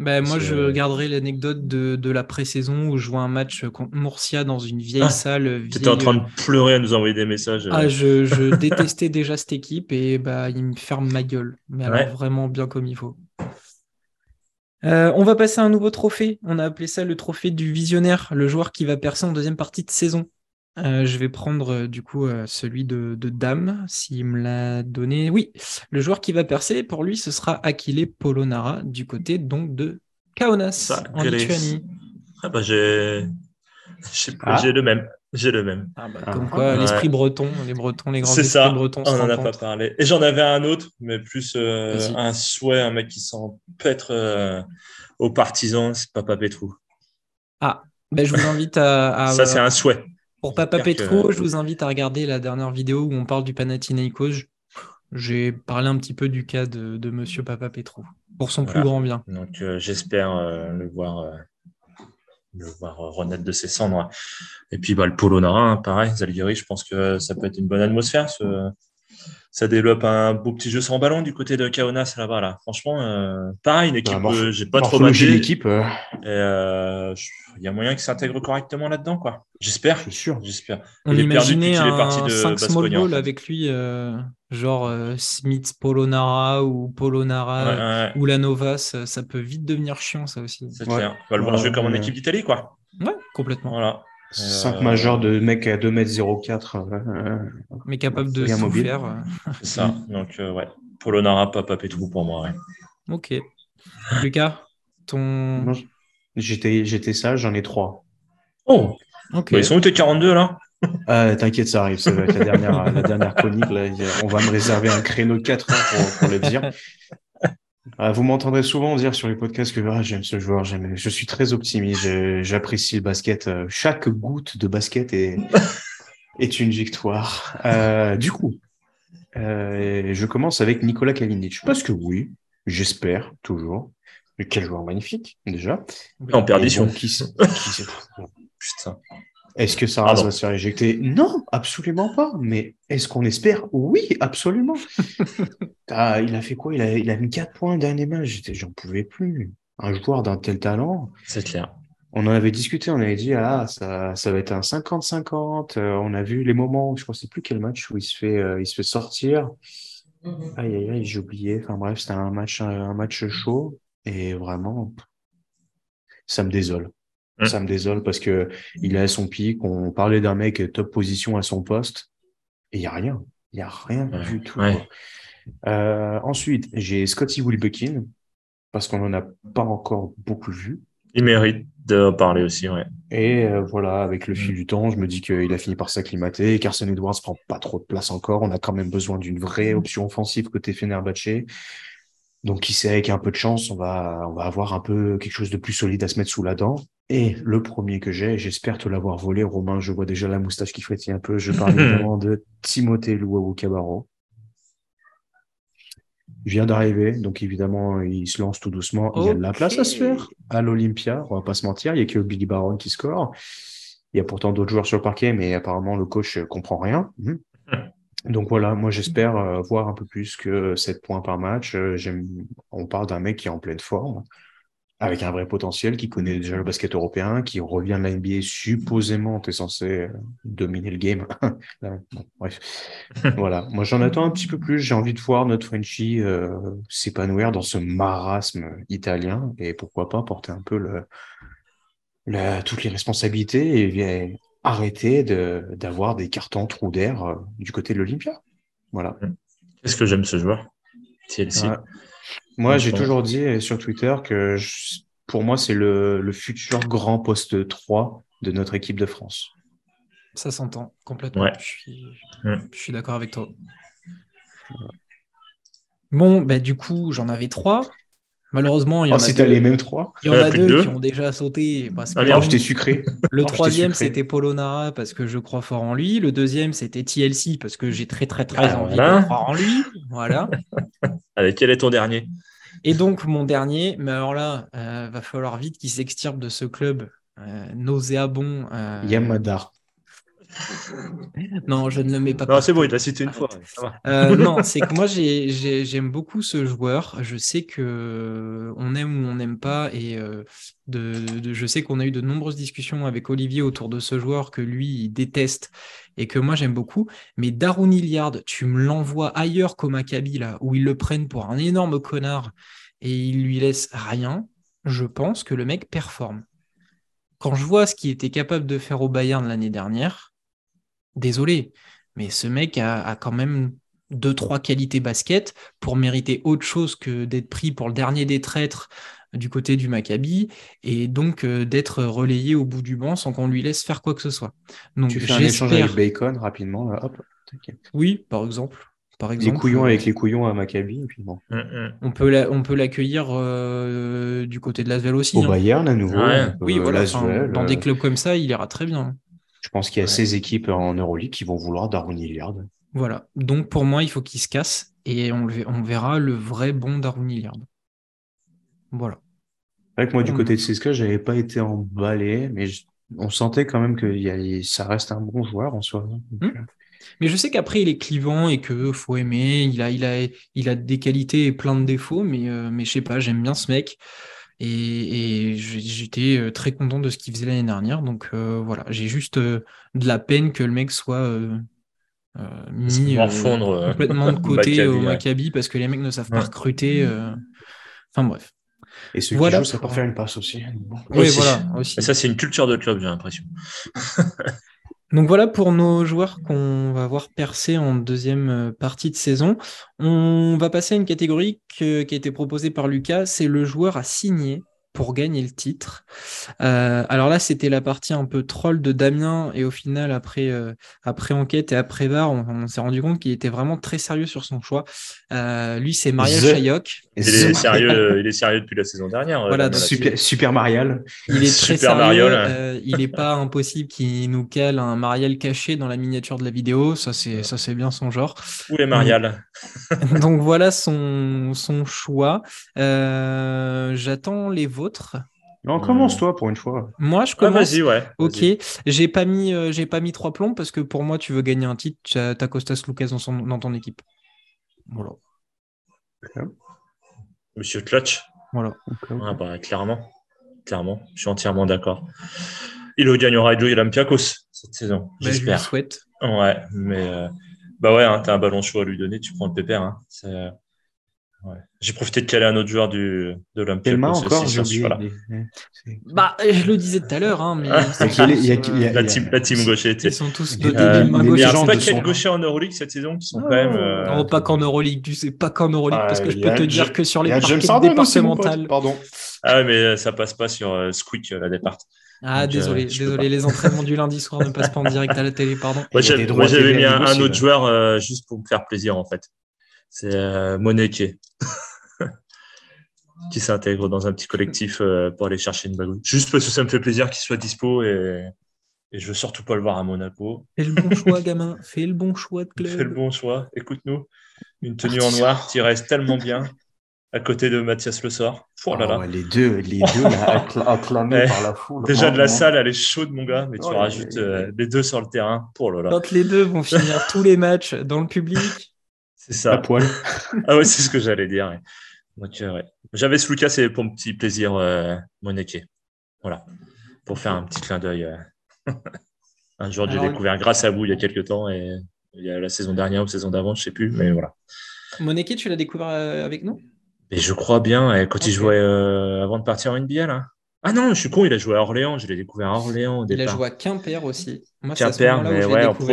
Ben, moi, je garderai l'anecdote de, de, la pré-saison où je vois un match contre Murcia dans une vieille ah, salle. Tu étais en train de pleurer à nous envoyer des messages. Ah, je, je [laughs] détestais déjà cette équipe et bah, il me ferme ma gueule. Mais alors, vraiment bien comme il faut. Euh, on va passer à un nouveau trophée. On a appelé ça le trophée du visionnaire, le joueur qui va percer en deuxième partie de saison. Euh, je vais prendre euh, du coup celui de, Dame, s'il me l'a donné. Oui, le joueur qui va percer, pour lui, ce sera Akile Polonara, du côté donc de Kaunas, en Lituanie. Ah bah j'ai [laughs] ah. j'ai le même. J'ai le même. Ah bah, comme quoi, l'esprit breton, les bretons, les grands esprits ça. bretons. On n'en a pas parlé. Et j'en avais un autre, mais plus euh, un souhait, un mec qui s'en pète euh, aux partisans, c'est Papa Petrou. Ah, ben, je vous invite à. [laughs] ça, c'est un souhait. Pour Papa Petrou, je vous invite à regarder la dernière vidéo où on parle du Panathinaikos. J'ai parlé un petit peu du cas de, de Monsieur Papa Petrou, pour son plus grand bien. Donc, euh, j'espère le voir le voir renaître de ses cendres. Et puis bah, le Polo Nara, pareil, Zalgiris, je pense que ça peut être une bonne atmosphère. Ce, ça développe un beau petit jeu sans ballon du côté de Kaunas là-bas. Là. Franchement, euh, pareil, une équipe, que j'ai pas trop matché. l'équipe. Euh. Euh, il y a moyen qu'il s'intègre correctement là-dedans, quoi. J'espère. Je suis sûr. J'espère. On imaginait un 5 small ball avec lui, genre Smith Polonara ou Polonara ou la Novas. Ça peut vite devenir chiant, ça aussi. C'est clair. On va le voir jouer comme en équipe d'Italie, quoi. Ouais, complètement. Voilà. 5 majeurs de mecs à 2m04. Euh, mais capable de tout faire. C'est ça. Donc, euh, ouais. Polonara, Papa tout pour moi. Ok. Lucas, ton. J'étais, j'étais sage, j'en ai 3. Oh Ok. ils sont où tes 42 là? Ah, T'inquiète, ça arrive. Ça va être la dernière, la dernière chronique. Là. On va me réserver un créneau de 4 heures pour, pour le dire. Ah, vous m'entendrez souvent dire sur les podcasts que ah, j'aime ce joueur, j'aime. Je suis très optimiste, j'apprécie le basket. Euh, chaque goutte de basket est, est une victoire. Euh, du coup, euh, je commence avec Nicolas Kalinic. Parce que oui, j'espère toujours. Mais quel joueur magnifique, déjà. En perdition. qui, [laughs] Putain. Est-ce que Sarah va se faire éjecter? Non, absolument pas. Mais est-ce qu'on espère? Oui, absolument. [laughs] ah, il a fait quoi? Il a, il a mis 4 points dernier match. J'en pouvais plus. Un joueur d'un tel talent. C'est clair. On en avait discuté, on avait dit, ah, ça, ça va être un 50-50. Euh, on a vu les moments, je ne sais plus quel match où il se fait, euh, il se fait sortir. Mm-hmm. Aïe, aïe, aïe, j'ai oublié. Enfin bref, c'était un match, un match chaud. Et vraiment, ça me désole. Mmh. Ça me désole parce que il est à son pic. On parlait d'un mec top position à son poste et il y a rien. Il y a rien du tout. Euh, ensuite, j'ai Scotty Wilbekin parce qu'on en a pas encore beaucoup vu. Il mérite de parler aussi, ouais. Et euh, voilà, avec le fil mmh. du temps, je me dis qu'il a fini par s'acclimater. Carson Edwards prend pas trop de place encore. On a quand même besoin d'une vraie mmh. option offensive côté Fenerbahce. Donc, qui sait, avec un peu de chance, on va, on va avoir un peu quelque chose de plus solide à se mettre sous la dent. Et le premier que j'ai, j'espère te l'avoir volé, Romain, je vois déjà la moustache qui frétille un peu. Je [laughs] parle évidemment de Timothée Luau Cabarro. Il vient d'arriver, donc évidemment, il se lance tout doucement. Il y a de la place à se faire à l'Olympia, on va pas se mentir. Il y a que Billy Baron qui score. Il y a pourtant d'autres joueurs sur le parquet, mais apparemment, le coach comprend rien. Mhm. [laughs] Donc voilà, moi j'espère euh, voir un peu plus que 7 points par match. Euh, on parle d'un mec qui est en pleine forme, avec un vrai potentiel, qui connaît déjà le basket européen, qui revient de la NBA, supposément, tu es censé euh, dominer le game. [laughs] bref, [laughs] voilà. Moi j'en attends un petit peu plus. J'ai envie de voir notre Frenchie s'épanouir dans ce marasme italien et pourquoi pas porter un peu le, toutes les responsabilités et arrêter d'avoir des cartons trous d'air euh, du côté de l'Olympia. Voilà. Qu'est-ce que j'aime ce joueur TLC. Moi, j'ai toujours dit sur Twitter que pour moi, c'est le, le, futur grand poste 3 de notre équipe de France. Ça s'entend complètement. Je suis, je suis d'accord avec toi. Bon, bah, du coup, j'en avais trois. Malheureusement, il y en oh, a les mêmes trois. Il y en a deux, qui ont déjà sauté. Parce ah, que, sucré. Le troisième, c'était Polonara parce que je crois fort en lui. Le deuxième, c'était TLC parce que j'ai très très très ah, envie de croire en lui. Voilà. [laughs] Allez, quel est ton dernier? Et donc mon dernier, mais alors là, euh, va falloir vite qu'il s'extirpe de ce club euh, nauséabond. Euh, Yamadar. [laughs] non, je ne le mets pas. Non, c'est bon, il l'a cité une fois. Euh, non, c'est que moi, j'aime beaucoup ce joueur. Je sais que on aime ou on n'aime pas. Et euh, de, je sais qu'on a eu de nombreuses discussions avec Olivier autour de ce joueur que lui, il déteste et que moi, j'aime beaucoup. Mais Darun Iliard, tu me l'envoies ailleurs qu'au Maccabi, là, où ils le prennent pour un énorme connard et ils lui laissent rien. Je pense que le mec performe. Quand je vois ce qu'il était capable de faire au Bayern l'année dernière, désolé, mais ce mec a, quand même deux, trois qualités basket pour mériter autre chose que d'être pris pour le dernier des traîtres du côté du Maccabi et donc euh, d'être relayé au bout du banc sans qu'on lui laisse faire quoi que ce soit. Donc, tu fais un échange avec Bacon rapidement, hop. Oui, par exemple. Par exemple, les couillons avec les couillons à Maccabi. Mm, mm. On peut on peut l'accueillir euh, du côté de Lasvel aussi. Au hein. Bayern à nouveau. Oui, voilà. dans des euh, clubs comme ça, il ira très bien. Je pense qu'il y a ces équipes en Euroleague qui vont vouloir Darwin Hilliard. Voilà. Donc pour moi, il faut qu'il se casse et on, verra le vrai bon Darwin Hilliard. Voilà. Avec moi, du côté de CSKA, j'avais pas été emballé, mais on sentait quand même que ça reste un bon joueur en soi. Hum. Euh. Mais je sais qu'après, il est clivant et que faut aimer. Il a, il a, il a des qualités et plein de défauts, mais, euh, mais je sais pas, j'aime bien ce mec. Et, j'étais euh, très content de ce qu'il faisait l'année dernière. Donc euh, voilà, j'ai juste euh, de la peine que le mec soit mis complètement de [laughs] côté au Maccabi parce que les mecs ne savent pas recruter. Enfin bref. Et ceux voilà qui jouent, ça peut faire une passe aussi. Oui, voilà. Aussi. ça, c'est une culture de club, j'ai l'impression. [laughs] Donc voilà pour nos joueurs qu'on va voir percer en deuxième euh, partie de saison. On va passer à une catégorie qui a été proposée par Lucas, c'est le joueur à signer pour gagner le titre. Euh, alors là, c'était la partie un peu troll de Damien, et au final, après, euh, après enquête et après VAR, on, s'est rendu compte qu'il était vraiment très sérieux sur son choix. Euh, lui, c'est Marial Chayoc. Il [laughs] est, sérieux, il est sérieux depuis la saison dernière. Voilà, super, super, Marial. Il est très sérieux. il n'est pas [laughs] impossible qu'il nous cale un Marial caché dans la miniature de la vidéo. Ça, c'est, ça, c'est bien son genre. Où est Marial Donc [laughs] voilà son, son choix. J'attends les vôtres non, commence toi pour une fois. Moi, je commence. vas-y, ouais. Ok. J'ai pas mis, euh, j'ai pas mis trois plombs parce que pour moi, tu veux gagner un titre, tu as, Costas Lucas dans, son, dans ton équipe. Voilà. Monsieur Clutch. Voilà. bah, clairement, clairement, je suis entièrement d'accord. Il gagnera Joe Olympiakos cette saison. Bah, j'espère. Je souhaite. Ouais, mais euh, bah ouais, hein, t'as un ballon chaud à lui donner, tu prends le pépère. Hein. Euh, j'ai profité de caler un autre joueur du, de l'Olympique. encore, Bah, je le disais tout à l'heure, hein, mais la, team, la team gaucher. Ils sont tous dotés euh, Il y a pas quelques gauchers en Euroleague cette saison qui sont quand même. Euh... Non, pas qu'en Euroleague, tu sais, pas qu'en Euroleague, parce que je peux te dire que sur les parquets départementales. Pardon. Ah, mais ça passe pas sur euh, Squeak, la départ. Ah, désolé, euh, désolé, les entraînements du lundi soir ne passent pas en direct à la télé, pardon. Moi, j'avais mis un autre joueur juste pour me faire plaisir, en fait c'est euh, Moneke [laughs] qui s'intègre dans un petit collectif euh, pour aller chercher une bagouille. Juste parce que ça me fait plaisir qu'il soit dispo et, et je veux surtout pas le voir à Monaco. Fais le bon choix, gamin. Fais le bon choix de club. Fais le bon choix. Écoute-nous. Une tenue en noir qui reste tellement bien à côté de Mathias Le Sort. Oh là là. les deux, les deux [laughs] acclamés par la foule. Déjà de la salle, elle est chaude, mon gars, mais tu oh, rajoutes euh, les deux sur le terrain. Oh là là. Quand les deux vont finir tous les matchs dans le public, c'est ça. poil. [laughs] ah ouais, c'est ce que j'allais dire. Donc, euh, ouais. J'avais ce Lucas, c'est pour mon petit plaisir euh, Voilà. Pour faire un petit clin d'œil. Euh, [laughs] un jour, j'ai découvert grâce à vous il y a quelques temps et il y a la saison dernière ou la saison d'avant, je sais plus, mais voilà. Moneke, tu l'as découvert euh, avec nous? Et Je crois bien, quand il jouait avant de partir en NBA, là. Ah non, je suis con, il a joué à Orléans, je l'ai découvert à Orléans. il a joué à Quimper aussi. Moi, Quimper, mais ouais, en Pro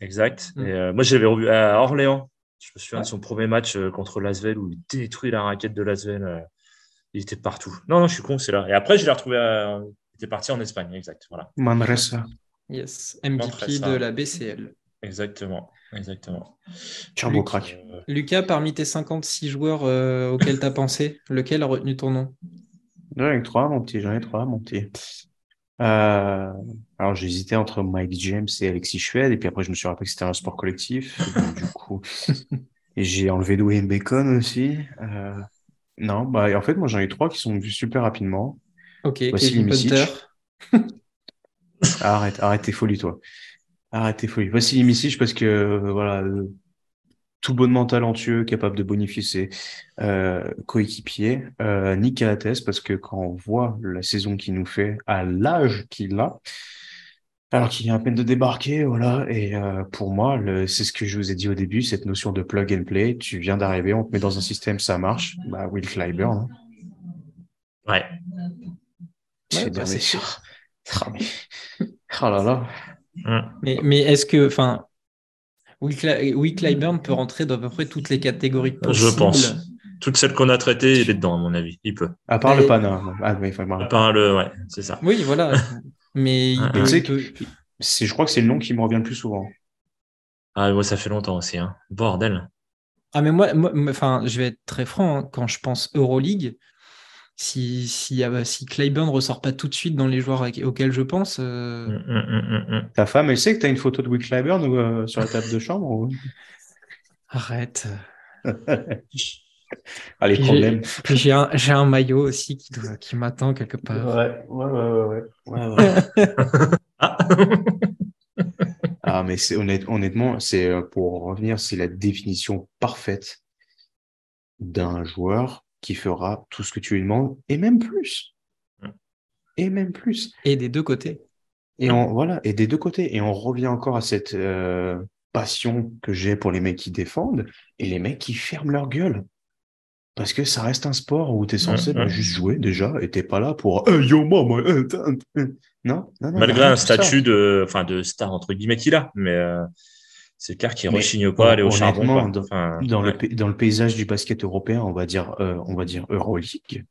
Exact. Mm. Et, moi, j'avais revu à Orléans Je me souviens de son premier match euh, contre Lasvel où il détruit la raquette de Lasvel. Euh, il était partout. Non, non, je suis con, c'est là. Et après, je l'ai retrouvé. Il était parti en Espagne, exact. Voilà. Manresa. Yes, MVP de la BCL. Exactement, exactement. Turbo crack. Euh, Lucas, parmi tes 56 joueurs auxquels tu as pensé, lequel a retenu ton nom? J'en ai trois, mon petit. J'en ai trois, mon petit. Euh, alors j'hésitais entre Mike James et Alexis Schwed, et puis après je me suis rappelé que c'était un sport collectif. du coup, [laughs] j'ai enlevé Dwayne Bacon aussi. Euh, non, bah en fait moi j'en ai trois qui sont vus super rapidement. Ok, Voici Hunter. [laughs] arrête, arrête tes folies toi. Arrête tes folies. Voici Misic parce que euh, voilà, tout bonnement talentueux, capable de bonifier ses euh, coéquipiers. Euh, Nick parce que quand on voit la saison qu'il nous fait à l'âge qu'il a, alors qu'il vient à peine de débarquer, voilà. Et euh, pour moi, c'est ce que je vous ai dit au début, cette notion de plug and play. Tu viens d'arriver, on te met dans un système, ça marche. Bah, Will Clyburn. Hein. Ouais. c'est bah, sûr. Oh, mais... oh là là. Hum. Mais, mais est-ce que, enfin, Will, Clyburn peut rentrer dans à peu près toutes les catégories possibles. Je pense. Toutes celles qu'on a traitées, il est dedans, à mon avis. Il peut. À part le Pana. Ah, oui, à part le, ouais, c'est ça. Oui, voilà. [laughs] Mais il peut, je crois que c'est le nom qui me revient le plus souvent. Ah, moi, ça fait longtemps aussi. Hein. Bordel. Ah, mais moi, enfin, je vais être très franc. Hein. Quand je pense Euroleague, si, si, si Clayburn ne ressort pas tout de suite dans les joueurs auxquels je pense. Euh, mm, mm, mm, Ta femme, elle sait que tu as une photo de Will Clyburn euh, sur la table de chambre Arrête. [laughs] Allez, problème. J'ai un, un, maillot aussi qui, qui m'attend quelque part. Ouais, ouais, ouais, ouais. ouais, [laughs] [laughs] ah. ah. mais c'est honnête, honnêtement, c'est euh, pour revenir, c'est la définition parfaite d'un joueur qui fera tout ce que tu lui demandes et même plus. Et même plus. Et des deux côtés. Et on, voilà, et des deux côtés. Et on revient encore à cette euh, passion que j'ai pour les mecs qui défendent et les mecs qui ferment leur gueule. Parce que ça reste un sport où tu es censé bah, juste jouer déjà et t'es pas là pour yo maman. Non, non, non, Malgré un statut de, enfin, de star entre guillemets qu'il a, mais euh, c'est clair qu'il rechigne pas à aller au charbon. Dans, le, dans le paysage du basket européen, on va dire, euh, on va dire Euroleague.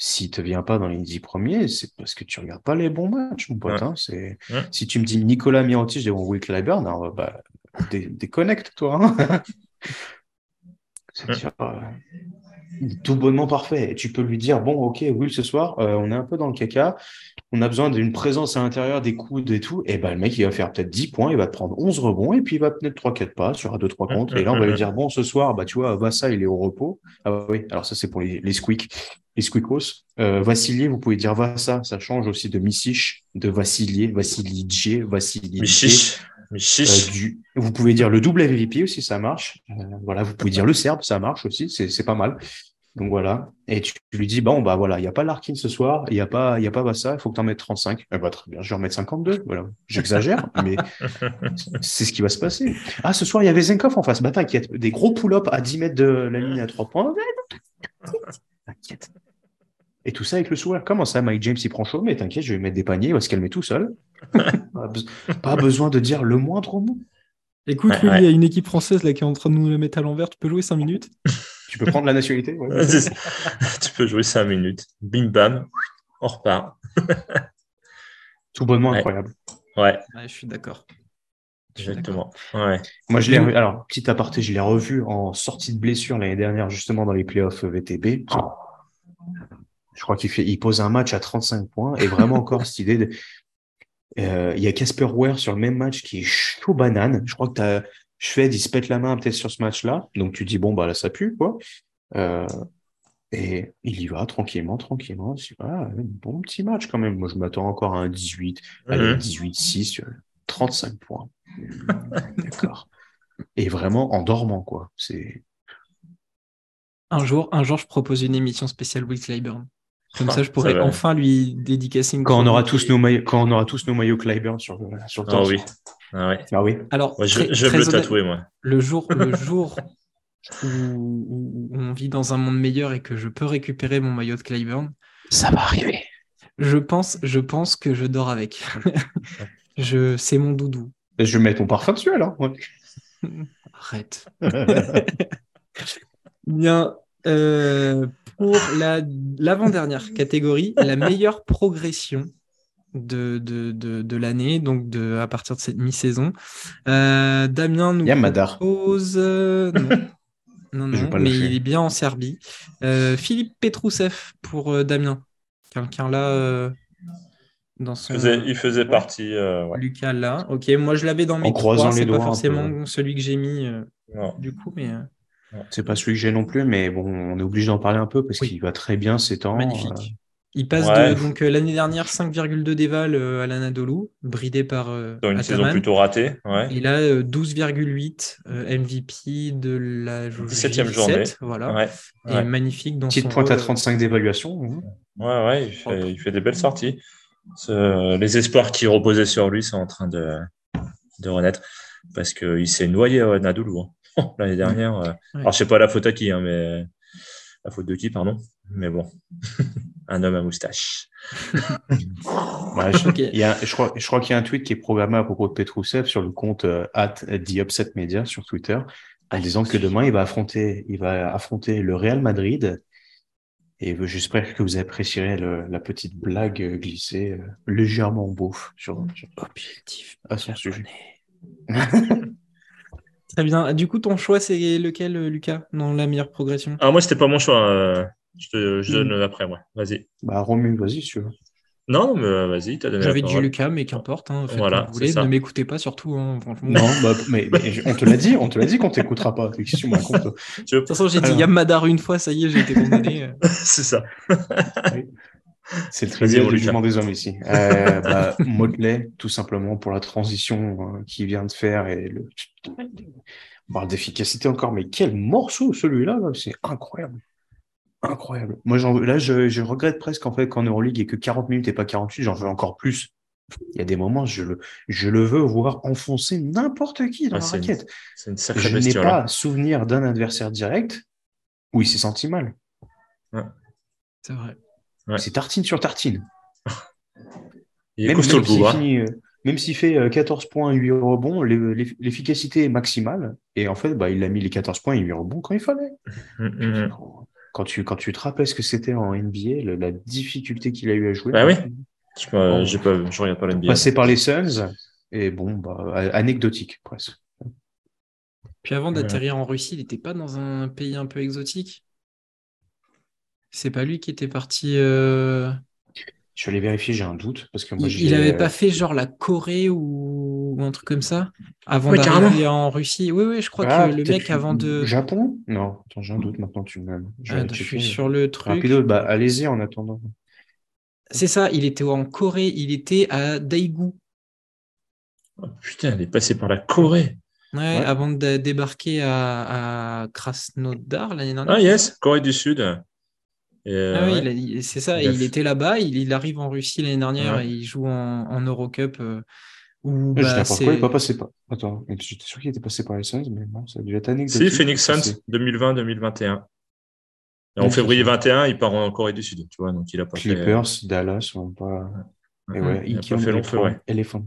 Si tu viens pas dans les dix premiers, c'est parce que tu regardes pas les bons matchs, mon pote. Hein, c'est si tu me dis Nicolas dis bon, Will Clyburn, alors, bah, déconnecte toi. Hein. [laughs] c'est euh, tout bonnement parfait. Et tu peux lui dire bon, ok, Will, ce soir, euh, on est un peu dans le caca on a besoin d'une présence à l'intérieur des coudes et tout, et ben le mec il va faire peut-être 10 points, il va te prendre 11 rebonds et puis il va peut-être 3 4 pas sur 2 3 comptes et là on va lui dire bon ce soir bah tu vois Vassa il est au repos. Ah oui, alors ça c'est pour les, les squeaks, les squeakos. Euh, Vassilier, vous pouvez dire Vassa, ça change aussi de Missich, de Vassilier, Vassilidje, Vassilidje. Euh, du... Vous pouvez dire le double MVP aussi, ça marche. Euh, voilà, vous pouvez dire le serbe, ça marche aussi, c'est pas mal. Donc voilà. Et tu lui dis, bon, bah voilà, il n'y a pas Larkin ce soir, il n'y a pas, il y a pas Bassa, il faut que tu en mettes 35. Eh bah, très bien, je vais en mettre 52. Voilà. J'exagère, [laughs] mais c'est ce qui va se passer. Ah, ce soir, il y avait Zenkov en face. Bah, t'inquiète, des gros pull-ups à 10 mètres de la ligne à 3 points. T'inquiète. Et tout ça avec le sourire. Comment ça, Mike James, il prend chaud, mais t'inquiète, je vais mettre des paniers, il va se calmer tout seul. [laughs] pas, besoin de dire le moindre mot. Écoute, il y a une équipe française là qui est en train de nous le mettre à l'envers. Tu peux jouer 5 minutes? Tu peux prendre la nationalité [laughs] Tu peux jouer 5 minutes. Bim bam, on repart. [laughs] Tout bonnement incroyable. Ouais. Je suis d'accord. Exactement. Ouais. Moi, je l'ai alors petit aparté, je l'ai revu en sortie de blessure l'année dernière, justement dans les playoffs VTB. Je crois qu'il fait, il pose un match à 35 points et vraiment encore cette idée de, euh, il y a Casper Ware sur le même match qui est chaud banane. Je crois que tu as Shved, il se pète la main peut-être sur ce match-là. Donc tu dis, bon, bah là, ça pue, quoi. Euh, et il y va tranquillement, tranquillement. un bon petit match quand même. Moi, je m'attends encore à un 18, allez, 18-6, 35 points. [laughs] D'accord. Et vraiment en dormant, quoi. C'est. Un jour, un jour, je propose une émission spéciale Will Clyburn. Comme ça, je [laughs] pourrais enfin lui dédicacer une quand on aura tous nos maillots, quand on aura tous nos maillots Clyburn sur, sur le Ah oui. Ah, ah oui. Alors, je, vais le tatouer, moi. Le jour, le [laughs] jour où, on vit dans un monde meilleur et que je peux récupérer mon maillot de Clyburn, ça va arriver. Je pense, je pense que je dors avec. [laughs] je, c'est mon doudou. je vais mettre mon parfum dessus alors. Arrête. Bien. Euh, pour l'avant-dernière catégorie, la meilleure progression de, de, de, l'année, donc de, à partir de cette mi-saison. Euh, Damien nous propose. Euh, non, non, [laughs] mais il est bien en Serbie. Philippe Petrousev pour Damien. Quelqu'un là dans son. Il faisait, il faisait partie. Lucas là. Ok, moi je l'avais dans mes trois. C'est pas forcément celui que j'ai mis du coup, mais. C'est pas celui que j'ai non plus, mais bon, on est obligé d'en parler un peu parce qu'il va très bien ces temps. Magnifique. Euh. Il passe de, donc euh, l'année dernière 5,2 déval euh, à l'Anadolu, bridé par Dans une saison plutôt ratée. Ouais. Et là 12,8 MVP de la 17e journée. Voilà. Et magnifique dans Petite pointe à 35 d'évaluation. Ouais, ouais, il fait, des belles sorties. les espoirs qui reposaient sur lui sont en train de, de renaître parce qu'il s'est noyé à Anadolu. Hein. [laughs] l'année dernière. Euh. Alors, je sais pas la faute à qui, hein, mais la faute de qui, pardon. Mais bon, [laughs] un homme à moustache. [laughs] je, crois, je crois qu'il y a un tweet qui est programmé à propos de Petrousev sur le compte euh, at The Upset Media sur Twitter en ah, disant que demain il va affronter, il va affronter le Real Madrid. Et j'espère que vous apprécierez la petite blague glissée euh, légèrement beauf sur, sur objectif à son sujet. Très bien. Du coup, ton choix, c'est lequel, euh, Lucas, dans la meilleure progression? Ah, moi, c'était pas mon choix. Euh, je te donne hmm. après, moi. Vas-y. Bah, Romu, vas-y, si tu veux. Non, mais euh, vas-y, t'as donné J'avais dit Lucas, mais qu'importe. Hein, voilà, vous voulez. Ne m'écoutez pas surtout, hein, franchement. Non, bah, mais, on te l'a dit, on te l'a dit qu'on t'écoutera pas. [laughs] De toute façon, j'ai dit Yamadar une fois, ça y est, j'ai été condamné. [laughs] c'est ça. C'est le tribunal du jugement des hommes ici. Euh, bah, [laughs] Motley, tout simplement pour la transition euh, qu'il vient de faire et le. On parle d'efficacité encore, mais quel morceau celui-là, c'est incroyable. Incroyable. Moi, là, je, regrette presque en fait qu'en Euroleague, il n'y ait que 40 minutes et pas 48, j'en veux encore plus. Il y a des moments, je le, je le veux voir enfoncer n'importe qui dans la raquette. Une Je n'ai pas souvenir d'un adversaire direct où il s'est senti mal. C'est vrai. C'est tartine sur tartine. Il est même, même s'il euh, même s'il fait 14 euh, points, 8 rebonds, l'efficacité est maximale. Et en fait, bah, il a mis les 14 points et 8 rebonds quand il fallait. Mm, mm, mm. Quand, tu, quand tu te rappelles ce que c'était en NBA, la difficulté qu'il a eu à jouer. Bah oui, je ne regarde pas l'NBA. Passer par les Suns, et bon, bah, anecdotique presque. Puis avant d'atterrir en Russie, il n'était pas dans un pays un peu exotique? C'est pas lui qui était parti. Euh, Je vais aller vérifier, j'ai un doute. Parce que il n'avait pas fait genre la Corée ou, un truc comme ça avant d'arriver en Russie. Oui, oui, je crois ah, que le mec avant de. Japon? Non, attends, j'ai un doute maintenant. Tu me... Ah, je suis sur le truc. bah, allez-y en attendant. C'est ça, il était en Corée, il était à Daegu. Oh, putain, il est passé par la Corée. Ouais, avant de débarquer à, à Krasnodar l'année dernière. Ah yes, Corée du Sud. Euh, ah oui, c'est ça. Il, était là-bas, il, arrive en Russie l'année dernière et il joue en, Eurocup. Euh, où, bah, pourquoi il n'est pas passé par. Attends, j'étais sûr qu'il était passé par les Suns, mais non, ça a dû être Si, Phoenix Suns 2020-2021. En février 21, il part en Corée du Sud, tu vois, donc il a pas Clippers, Dallas, on pas. Et ouais, il, a pas fait long feu, ouais. Elephant.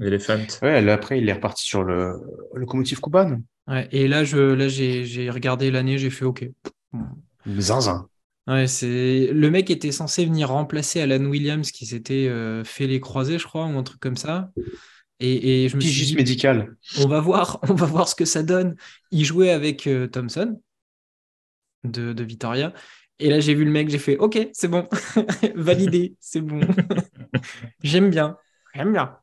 Elephant. Ouais, après, il est reparti sur le locomotive Kuban. Ouais, et là, je, là j'ai regardé l'année, j'ai fait OK. Zinzin. Ouais, c'est le mec était censé venir remplacer Alan Williams qui s'était euh, fait les croisés, je crois, ou un truc comme ça. Et, je me suis dit, médical. On va voir, [laughs] on va voir ce que ça donne. Il jouait avec euh, Thompson de, de Vitoria. Et là, j'ai vu le mec, j'ai fait OK, c'est bon, [laughs] validé, c'est bon. [laughs] J'aime bien, j'aime bien.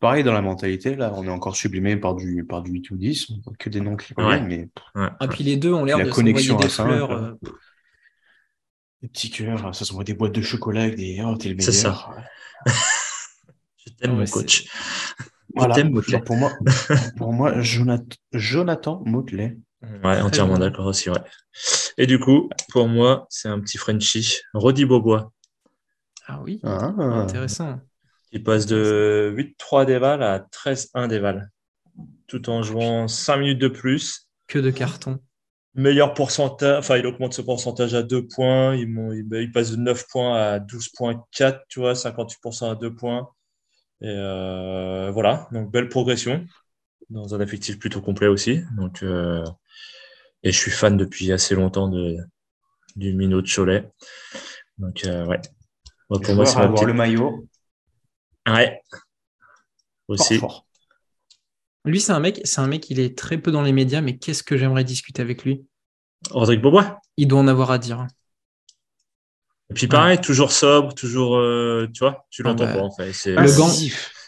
Pareil dans la mentalité, là, on est encore sublimé par du, par du 8 ou 10, que des noms qui reviennent, mais. Ah, puis les deux ont l'air de connexion des fleurs. Euh, des petits cœurs, ça se voit des boîtes de chocolat avec des oh, t'es le meilleur. C'est ça. [laughs] Je t'aime, mon coach. Voilà. Pour moi, pour moi Jonathan, Jonathan Motley. Ouais, entièrement d'accord aussi, ouais. Et du coup, pour moi, c'est un petit Frenchie, Rodi Bobois. Ah oui, ah. intéressant. Il passe de 8-3 déval à 13-1 déval, tout en jouant 5 minutes de plus. Que de carton meilleur pourcentage, enfin, il augmente ce pourcentage à 2 points. Il, il, passe de 9 points à 12,4, tu vois, 58% à 2 points. Et euh, voilà, donc belle progression. dans un effectif plutôt complet aussi. Donc, et je suis fan depuis assez longtemps de, du minot de Cholet. Donc, ouais. pour moi, c'est avoir le maillot. Ouais. Aussi. Lui, c'est un mec, c'est un mec, il est très peu dans les médias, mais qu'est-ce que j'aimerais discuter avec lui? Rodrigue Bobois Il doit en avoir à dire. Et puis pareil, toujours sobre, toujours, euh, tu vois, tu l'entends pas en fait. Le gant,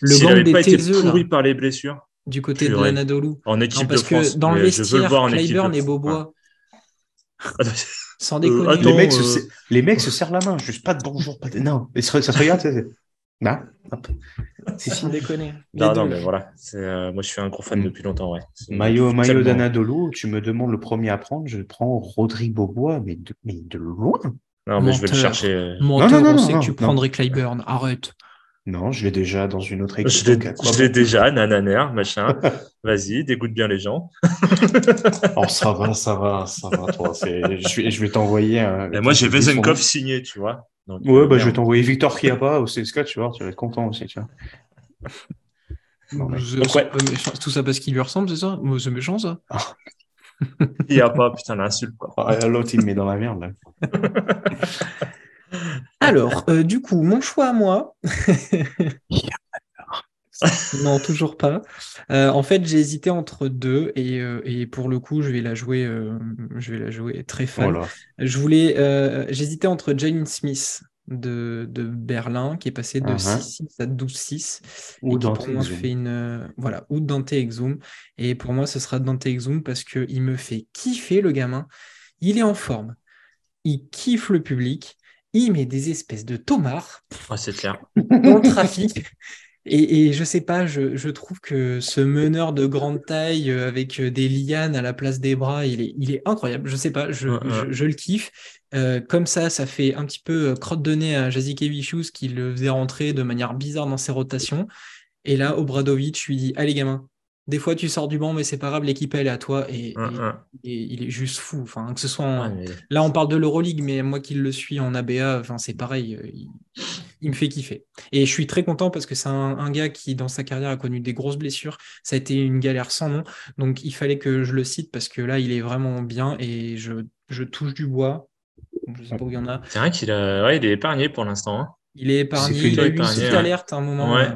le gant n'avait pas été pourri par les blessures. Du côté de l'Anadolu. En équipe de France. Que dans le vestiaire, Clyburn et Bobois. Sans déconner. les, mecs se, euh, les mecs se serrent la main, juste pas de bonjour, pas de. Non, ça se regarde, non, c'est sans déconner. Non, non, mais voilà. Euh, moi, je suis un gros fan mm. depuis longtemps. Ouais. Maillot, maillot d'Anadolu, tu me demandes le premier à prendre, je prends Rodrigue Bobois, mais de, mais de loin. Non, mais je vais le chercher. Menteur, non, non, non, on sait que tu prendrais Clyburn. Arrête. Non, je l'ai déjà dans une autre équipe. Je l'ai déjà, nananer, machin. [laughs] Vas-y, dégoûte bien les gens. [laughs] oh, ça va, ça va, ça va. Toi. Je vais, je vais t'envoyer. Un... moi, j'ai Vezenkov signé, tu vois. Ouais, euh, bah, je vais t'envoyer Victor Kiapa au CSK, tu vois, tu vas être content aussi, tu vois. Non, mais... Tout ça parce qu'il lui ressemble, c'est ça? C'est méchant, ça [laughs] Il n'y a pas, putain, l'insulte. Quoi. Ah, l'autre, il me met dans la merde. Là. [laughs] Alors, euh, du coup, mon choix à moi. [laughs] [laughs] non, toujours pas. Euh, en fait, j'ai hésité entre deux et, et, pour le coup, je vais la jouer, je vais la jouer très fan. Oh je voulais, j'hésitais entre Jane Smith de, de, Berlin qui est passé de 6-6 uh-huh. à 12-6. Ou Dante fait une voilà ou Dante Exum et pour moi ce sera Dante Exum parce que il me fait kiffer le gamin. Il est en forme, il kiffe le public, il met des espèces de tomards c'est clair. dans le trafic. [laughs] Et, et, je sais pas, je, je, trouve que ce meneur de grande taille euh, avec euh, des lianes à la place des bras, il est, il est incroyable. Je sais pas, je, je, je le kiffe. Euh, comme ça, ça fait un petit peu crotte de nez à Jazikevichus qui le faisait rentrer de manière bizarre dans ses rotations. Et là, Obradovic lui dit Allez, gamin, des fois tu sors du banc, mais c'est pas grave, l'équipe elle est à toi et, il est juste fou. Enfin, que ce soit là on parle de l'Euroleague, mais moi qui le suis en ABA, enfin c'est pareil, euh, il, me fait kiffer. Et je suis très content parce que c'est un, gars qui dans sa carrière a connu des grosses blessures. Ça a été une galère sans nom, donc il fallait que je le cite parce que là il est vraiment bien et je, touche du bois. Je sais pas où il y en a. C'est vrai qu'il a... il est épargné pour l'instant. Hein. Il est épargné. Il, a eu une petite alerte à un moment. Euh,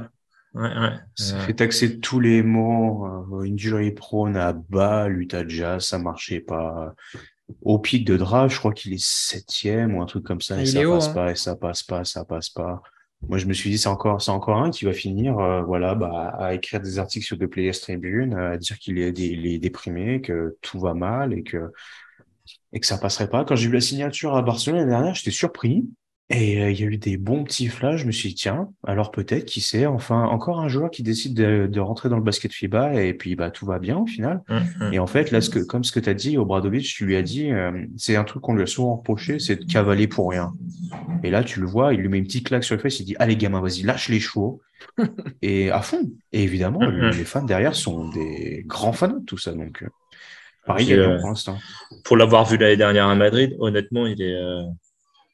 Ouais, ouais. Ça fait taxer tous les mots. Une injury prone à bas, Lutaja, ça marchait pas. Au pic de draft, je crois qu'il est septième ou un truc comme ça. Ah, et ça passe hein. pas, et ça passe pas, ça passe pas. Moi, je me suis dit, c'est encore, c'est encore un qui va finir, euh, voilà, bah, à écrire des articles sur The Players Tribune, à dire qu'il est, est, déprimé, que tout va mal et que, et que ça passerait pas. Quand j'ai vu la signature à Barcelone l'année dernière, j'étais surpris. Et euh, il y a eu des bons petits flashs. Je me suis dit, tiens, alors peut-être, qui sait, enfin, encore un joueur qui décide de, rentrer dans le basket FIBA et puis bah, tout va bien au final. Mmh, mmh. Et en fait, là, ce que, comme ce que tu as dit, Obradovic, tu lui as dit, euh, c'est un truc qu'on lui a souvent reproché, c'est de cavaler pour rien. Et là, tu le vois, il lui met une petite claque sur le face, il dit, allez, gamin, vas-y, lâche les chevaux. [laughs] et à fond. Et évidemment, mmh, les fans derrière sont des grands fans de tout ça. Donc, euh, pareil, pour l'instant. Pour l'avoir vu l'année dernière à Madrid, honnêtement, il est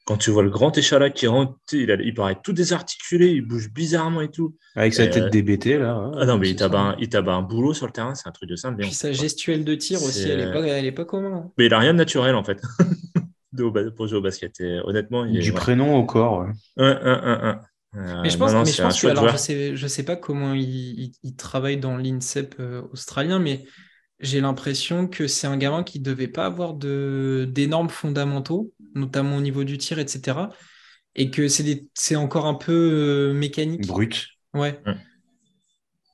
quand tu vois le grand échalas qui rentre, il, il, paraît tout désarticulé, il bouge bizarrement et tout. Avec sa tête euh... là. Hein. ah non, mais il tabat, un, il un boulot sur le terrain, c'est un truc de simple. Puis sa gestuelle de tir aussi, elle n'est pas, pas hein. Mais il n'a rien de naturel en fait [laughs] pour jouer au basket. Et, honnêtement, il du prénom au corps. Ouais. Un, euh, mais je pense, mais je pense que, alors, je sais, je sais pas comment il, il, travaille dans l'INSEP euh, australien, mais j'ai l'impression que c'est un gamin qui ne devait pas avoir d'énormes fondamentaux, notamment au niveau du tir, etc. Et que c'est encore un peu euh, mécanique. Brut. Ouais.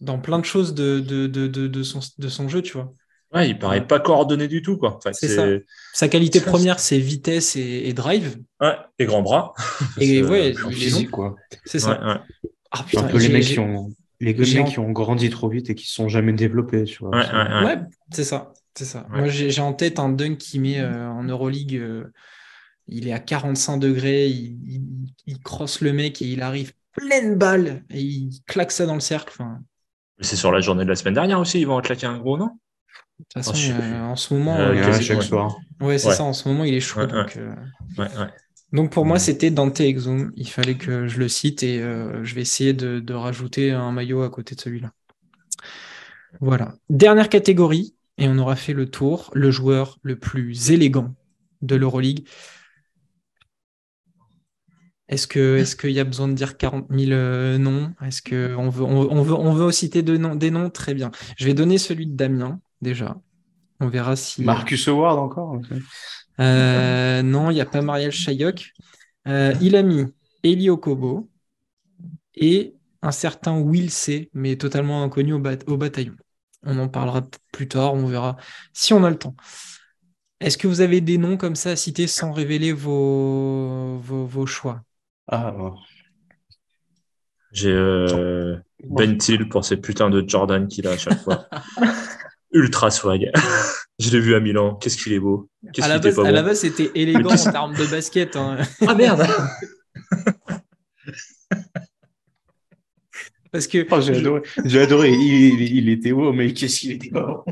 Dans plein de choses de, de, de, de, son, de son jeu, tu vois. Ouais, il paraît pas coordonné du tout, quoi. c'est ça. Sa qualité première, c'est vitesse et, drive. Ouais, et grand bras. Et ouais, physique, quoi. C'est ça. Ah, putain, un peu les mecs qui ont, les mecs qui ont grandi trop vite et qui ne sont jamais développés. Tu vois, ouais, c'est ça. C'est ça. Moi, j'ai en tête un dunk qui met euh, en Euroleague. Euh, il est à 45 degrés, il, crosse le mec et il arrive pleine balle et il claque ça dans le cercle. Enfin... C'est sur la journée de la semaine dernière aussi, ils vont claquer un gros, non? De toute façon, oh, euh, en ce moment. chaque soir. Ouais, c'est ça, en ce moment, il est chaud. Donc, donc pour moi, c'était Dante Exum. Il fallait que je le cite et euh, je vais essayer de, rajouter un maillot à côté de celui-là. Voilà. Dernière catégorie, et on aura fait le tour, le joueur le plus élégant de l'Euroleague. Est-ce que est qu'il y a besoin de dire 40 000 euh, noms? Est-ce qu'on veut on, veut on veut citer des noms? Très bien. Je vais donner celui de Damien déjà. On verra si. Marcus Howard encore euh, Non, il n'y a pas Marielle Chayok. Euh, il a mis Eli Okobo et un certain Will C, mais totalement inconnu au, au bataillon. On en parlera plus tard, on verra si on a le temps. Est-ce que vous avez des noms comme ça à citer sans révéler vos, vos, choix? Ah, J'ai euh, Ben pour ces putains de Jordan qu'il a à chaque fois. [laughs] Ultra swag. [laughs] Je l'ai vu à Milan. Qu'est-ce qu'il est beau. à, la base, à la base, c'était élégant en termes de basket. Hein. Ah merde [laughs] Parce que. Oh, j'ai adoré. J'ai adoré. Il, était beau, mais qu'est-ce qu'il était beau.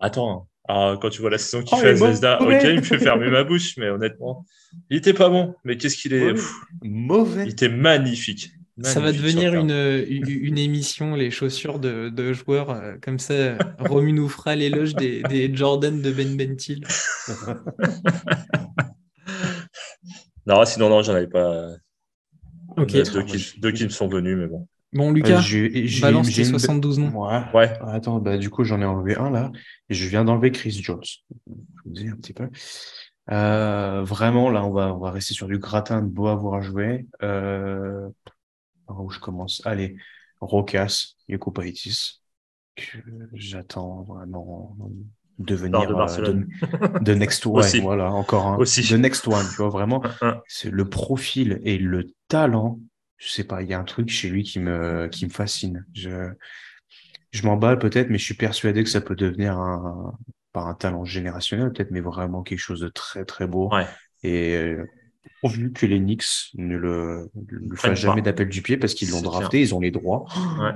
Attends. Alors, quand tu vois la saison qu'il oh, fait à Zvezda, ok, il me fait fermer ma bouche, mais honnêtement, il était pas bon. Mais qu'est-ce qu'il est. Mauvais. Il était magnifique. Ça va devenir une, une, émission, les chaussures de, de joueurs. Euh, comme ça, [laughs] Romu nous fera l'éloge des, des, Jordan de Ben Bentil. [laughs] non, sinon, non, j'en avais pas. Ok. Deux qui, deux qui me sont venus, mais bon. Bon, Lucas, euh, balance tes 72 noms. Ouais. ouais. Attends, bah, du coup, j'en ai enlevé un là. Et je viens d'enlever Chris Jones. Je vous dis un petit peu. Euh, vraiment, là, on va, on va rester sur du gratin de beau avoir joué. Euh, par où je commence Allez, Rocas, Yoko Paitis, que j'attends vraiment devenir de, de, next [laughs] one. voilà, encore un. Aussi. The next one, tu vois, vraiment. [laughs] C'est le profil et le talent je sais pas, il y a un truc chez lui qui me, qui me fascine. Je, je m'emballe peut-être, mais je suis persuadé que ça peut devenir un, pas un talent générationnel peut-être, mais vraiment quelque chose de très très beau. Ouais. Et euh, vu que les Knicks ne le, le font jamais d'appel du pied parce qu'ils l'ont drafté, ils ont les droits. Ouais.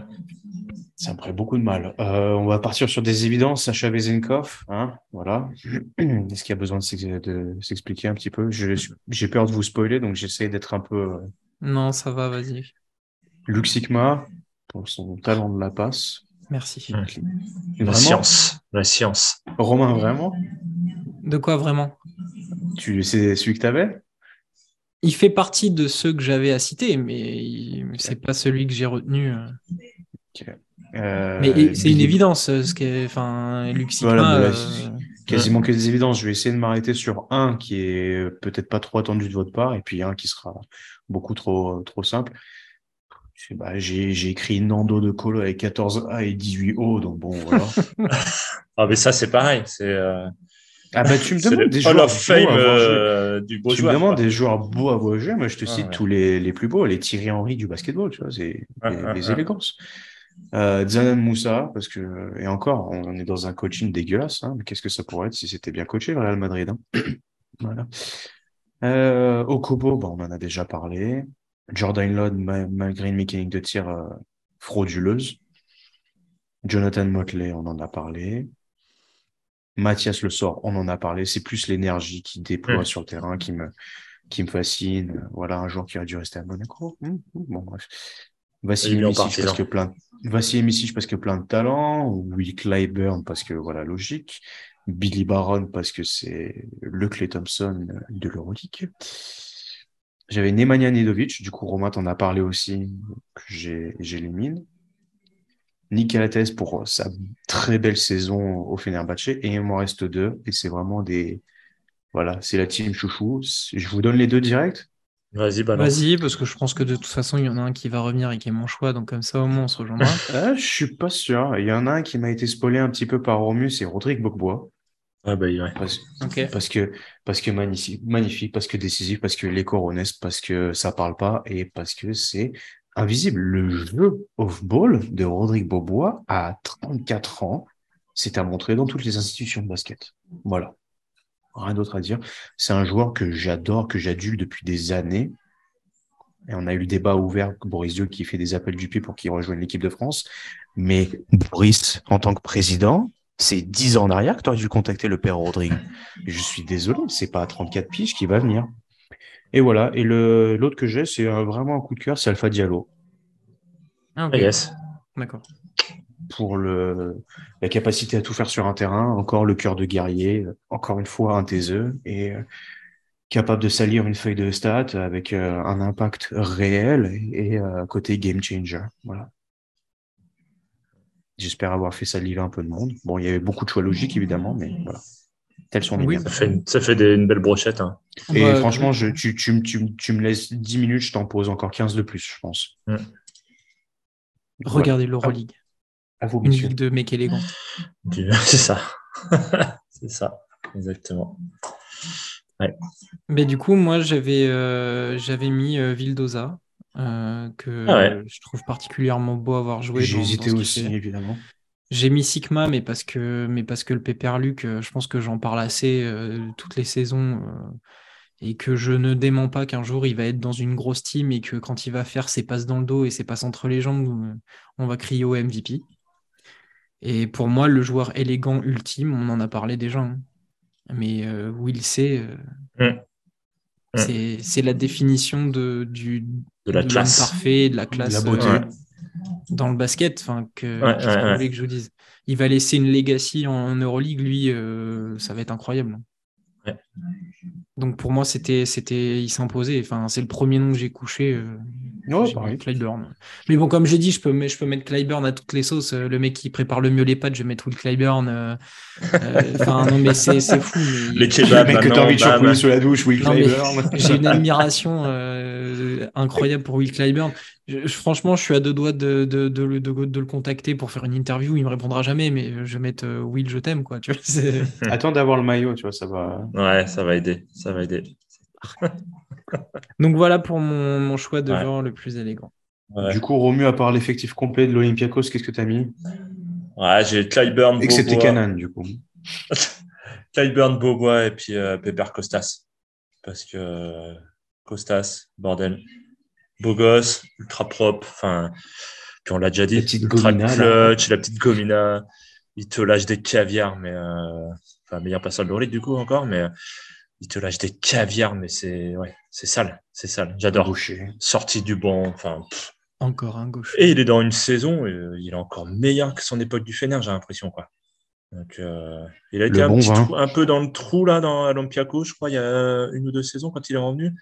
Ça me ferait beaucoup de mal. Euh, on va partir sur des évidences. Sacha Vezenkov, hein, voilà. [clears throat] Est-ce qu'il y a besoin de s'expliquer un petit peu? J'ai peur de vous spoiler, donc j'essaie d'être un peu euh, non, ça va, vas-y. Luxigma, pour son talent de la passe. Merci. La science. La science. Romain, vraiment? De quoi vraiment? Tu, C'est celui que tu avais Il fait partie de ceux que j'avais à citer, mais c'est pas celui que j'ai retenu. Euh. Euh, mais c'est une évidence, ce qu'est, enfin. Euh, quasiment que des évidences. Je vais essayer de m'arrêter sur un qui est peut-être pas trop attendu de votre part, et puis un qui sera beaucoup trop, trop simple. Bah, j'ai écrit Nando de Colo avec 14A et 18O, donc bon, voilà. [laughs] ah, mais ça, c'est pareil. C'est. Euh, ah bah tu me demandes des joueurs fame, euh, du beau tu me demandes des joueurs beaux à voir jouer, moi je te ah, cite tous les, les, plus beaux, les Thierry Henry du basketball, tu vois, c'est les, élégances. Euh, Zanan Moussa, parce que, et encore, on est dans un coaching dégueulasse, hein, mais qu'est-ce que ça pourrait être si c'était bien coaché, le Real Madrid hein [clears throat] Voilà. Euh, Okobo, bon, on en a déjà parlé. Jordan Lod, malgré une mécanique de tir euh, frauduleuse. Jonathan Motley, on en a parlé. Mathias Le Sort, on en a parlé. C'est plus l'énergie qu'il déploie hmm. sur le terrain qui me, qui me fascine. Voilà, un joueur qui aurait dû rester à Monaco. Hmm, hmm, bon, bref. Vassili Misic parce que plein, parce que plein de talent. Will Clyburn parce que voilà, logique. Billy Baron parce que c'est le Clay Thompson de l'Euroleague. J'avais Nemanja Nedovic, du coup Romain t'en a parlé aussi, que j'élimine. Nick Alates pour sa très belle saison au Fenerbahce et il m'en reste deux. Et c'est vraiment des voilà c'est la team chouchou. Je vous donne les deux directs vas-y vas-y parce que je pense que de toute façon il y en a un qui va revenir et qui est mon choix. Donc comme ça au moins on se rejoindra. [laughs] Ah, je suis pas sûr. Il y en a un qui m'a été spoilé un petit peu par Romus c'est Rodrigue Bocbois ah bah, parce, que, parce que magnifique, magnifique, parce que décisif, parce que les coronesses, parce que ça parle pas et parce que c'est invisible. Le jeu off-ball de Rodrigue Bobois à 34 ans, c'est à montrer dans toutes les institutions de basket. Voilà. Rien d'autre à dire. C'est un joueur que j'adore, que j'adule depuis des années. Et on a eu le débat ouvert, Boris Dieu qui fait des appels du pied pour qu'il rejoigne l'équipe de France. Mais Boris, en tant que président, c'est 10 ans en arrière que tu aurais dû contacter le père Rodrigue. Je suis désolé, c'est pas à 34 piges qui va venir. Et voilà. Et le, l'autre que j'ai, c'est vraiment un coup de cœur, c'est Alpha Diallo. Ah, yes. D'accord. pour le, la capacité à tout faire sur un terrain, encore le cœur de guerrier, encore une fois un taiseux et capable de salir une feuille de stats avec un impact réel et, côté game changer. Voilà. J'espère avoir fait saliver un peu de monde. Bon, il y avait beaucoup de choix logiques évidemment, mais voilà. Tels sont les oui, Ça fait, une, ça fait une belle brochette. Hein. Et franchement, je, tu, tu, tu, tu, me laisses 10 minutes, je t'en pose encore 15 de plus, je pense. Mm. Regardez l'Euroleague. À vous, Une ligue de mecs élégants. [laughs] C'est ça. [laughs] C'est ça, exactement. Mais du coup, moi, j'avais euh, mis euh, Vildoza, euh, que ah je trouve particulièrement beau avoir joué. J'ai hésité aussi, évidemment. J'ai mis Sigma, mais parce que, mais parce que le Luc, je pense que j'en parle assez toutes les saisons et que je ne dément pas qu'un jour il va être dans une grosse team et que quand il va faire ses passes dans le dos et ses passes entre les jambes, on va crier au MVP. Et pour moi, le joueur élégant ultime, on en a parlé déjà, hein. mais euh, Will C, euh, mm. mm. c'est la définition de, du, de la classe parfait, de la classe euh, dans le basket. Enfin, que, que je vous dise? Il va laisser une legacy en Euroleague, lui, ça va être incroyable. Donc pour moi, c'était, c'était, il s'imposait. Enfin, c'est le premier nom que j'ai couché. Euh, pareil. Clyburn. Mais bon, comme j'ai dit, je peux, je peux mettre Clyburn à toutes les sauces. Euh, le mec qui prépare le mieux les pâtes, je vais mettre Will Clyburn. Euh, enfin, non, mais c'est, fou. Mais... Les le mec que t'as envie de chambouler sous la douche, Will Clyburn. J'ai une admiration incroyable pour Will Clyburn. Franchement, je suis à deux doigts de, de, de, de, le contacter pour faire une interview. Il me répondra jamais, mais je vais mettre Will, je t'aime, quoi. Tu vois, [laughs] Attends d'avoir le maillot, tu vois, ça va. Ouais, ça va aider. Ça va aider. [laughs] Donc voilà pour mon, choix de genre le plus élégant. Du coup, Romu, à part l'effectif complet de l'Olympiakos, qu'est-ce que tu as mis? Ouais, j'ai Clyburn, Excepté Canan, du coup. [laughs] Clyburn, Bobois et puis euh, Pepper Costas. Parce que Costas, bordel. Beau gosse, ultra propre. Enfin, puis on l'a déjà dit. La petite gomina, clutch, la petite gomina. Il te lâche des caviars, mais. Euh... Enfin, meilleur passeur de l'Euroleague, du coup, encore. Mais il te lâche des caviars, mais c'est ouais, c'est sale, c'est sale. J'adore. Sorti du banc, enfin. Encore un gauche. Et il est dans une saison, euh, il est encore meilleur que son époque du Fener, j'ai l'impression quoi. Donc, euh, il a été un, peu dans le trou là dans l'Olympiaco, je crois, il y a une ou deux saisons quand il est revenu.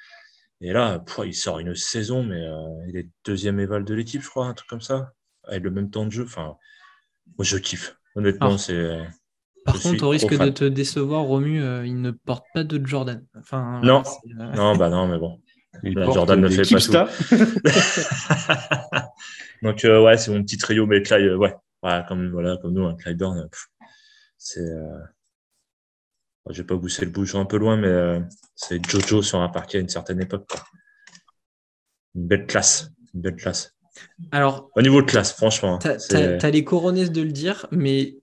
Et là, il sort une saison, mais euh, il est deuxième éval de l'équipe, je crois, un truc comme ça, avec le même temps de jeu. Enfin, moi, je kiffe. Honnêtement, ah. c'est par contre, au risque de te décevoir, Romu, euh, il ne porte pas de Jordan. Enfin, non, euh, [laughs] non, bah non, mais bon. Jordan ne fait pas tout. [laughs] Donc euh, ouais, c'est mon petit trio, mais Clyde, ouais, comme voilà, comme nous, hein, Clyde Burn, c'est. Je vais pas pousser le bouchon un peu loin, mais c'est Jojo sur un parquet à une certaine époque. Une belle classe, une belle classe. Alors, au niveau de classe, franchement. Tu as, les couronnes de le dire, mais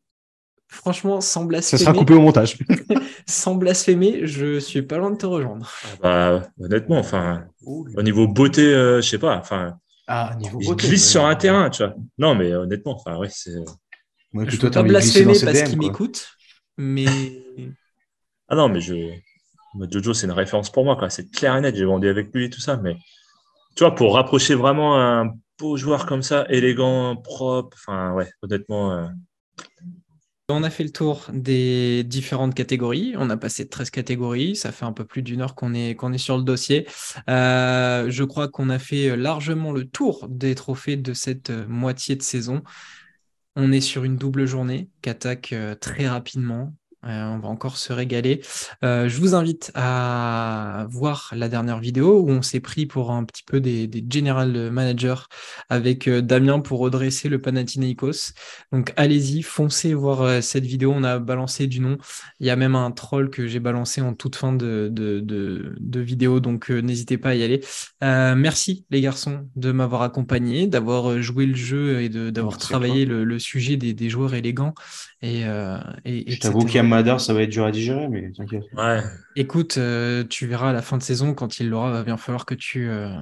Franchement, sans blasphémer. Ça sera coupé au montage. [laughs] sans blasphémer, je suis pas loin de te rejoindre. Ah bah, honnêtement, enfin, au niveau beauté, euh, je sais pas. Enfin, ah, niveau il glisse sur un terrain, tu vois. Non, mais honnêtement, enfin, ouais, c'est. Moi, je peux pas blasphémer parce qu'il m'écoute, mais. Ah non, mais je. Jojo, c'est une référence pour moi, quoi. C'est clair et net. J'ai vendu avec lui et tout ça, mais tu vois, pour rapprocher vraiment un beau joueur comme ça, élégant, propre, enfin, ouais, honnêtement. Euh, on a fait le tour des différentes catégories. On a passé 13 catégories. Ça fait un peu plus d'une heure qu'on est, est sur le dossier. Euh, je crois qu'on a fait largement le tour des trophées de cette euh, moitié de saison. On est sur une double journée qui attaque très rapidement. Euh, on va encore se régaler. Euh, je vous invite à voir la dernière vidéo où on s'est pris pour un petit peu des, general managers avec euh, Damien pour redresser le Panathinaikos. Donc allez-y, foncez voir cette vidéo. On a balancé du nom. Il y a même un troll que j'ai balancé en toute fin de, de, vidéo, donc n'hésitez pas à y aller. merci les garçons de m'avoir accompagné, d'avoir joué le jeu et d'avoir travaillé le, sujet des, des joueurs élégants. Et, euh, et, je t'avoue qu'Amadar, ça va être dur à digérer, mais t'inquiète. Ouais. Écoute, euh, tu verras à la fin de saison, quand il l'aura, va bien falloir que tu, euh,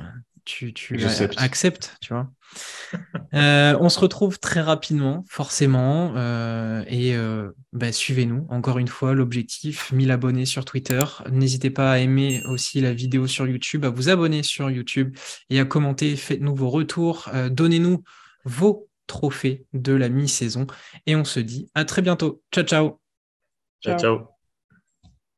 tu, tu acceptes, tu vois. [laughs] on se retrouve très rapidement, forcément, et bah, suivez-nous. Encore une fois, l'objectif 1000 abonnés sur Twitter. N'hésitez pas à aimer aussi la vidéo sur YouTube, à vous abonner sur YouTube et à commenter. Faites-nous vos retours, donnez-nous vos trophée de la mi-saison. Et on se dit à très bientôt. Ciao, ciao. Ciao, ciao.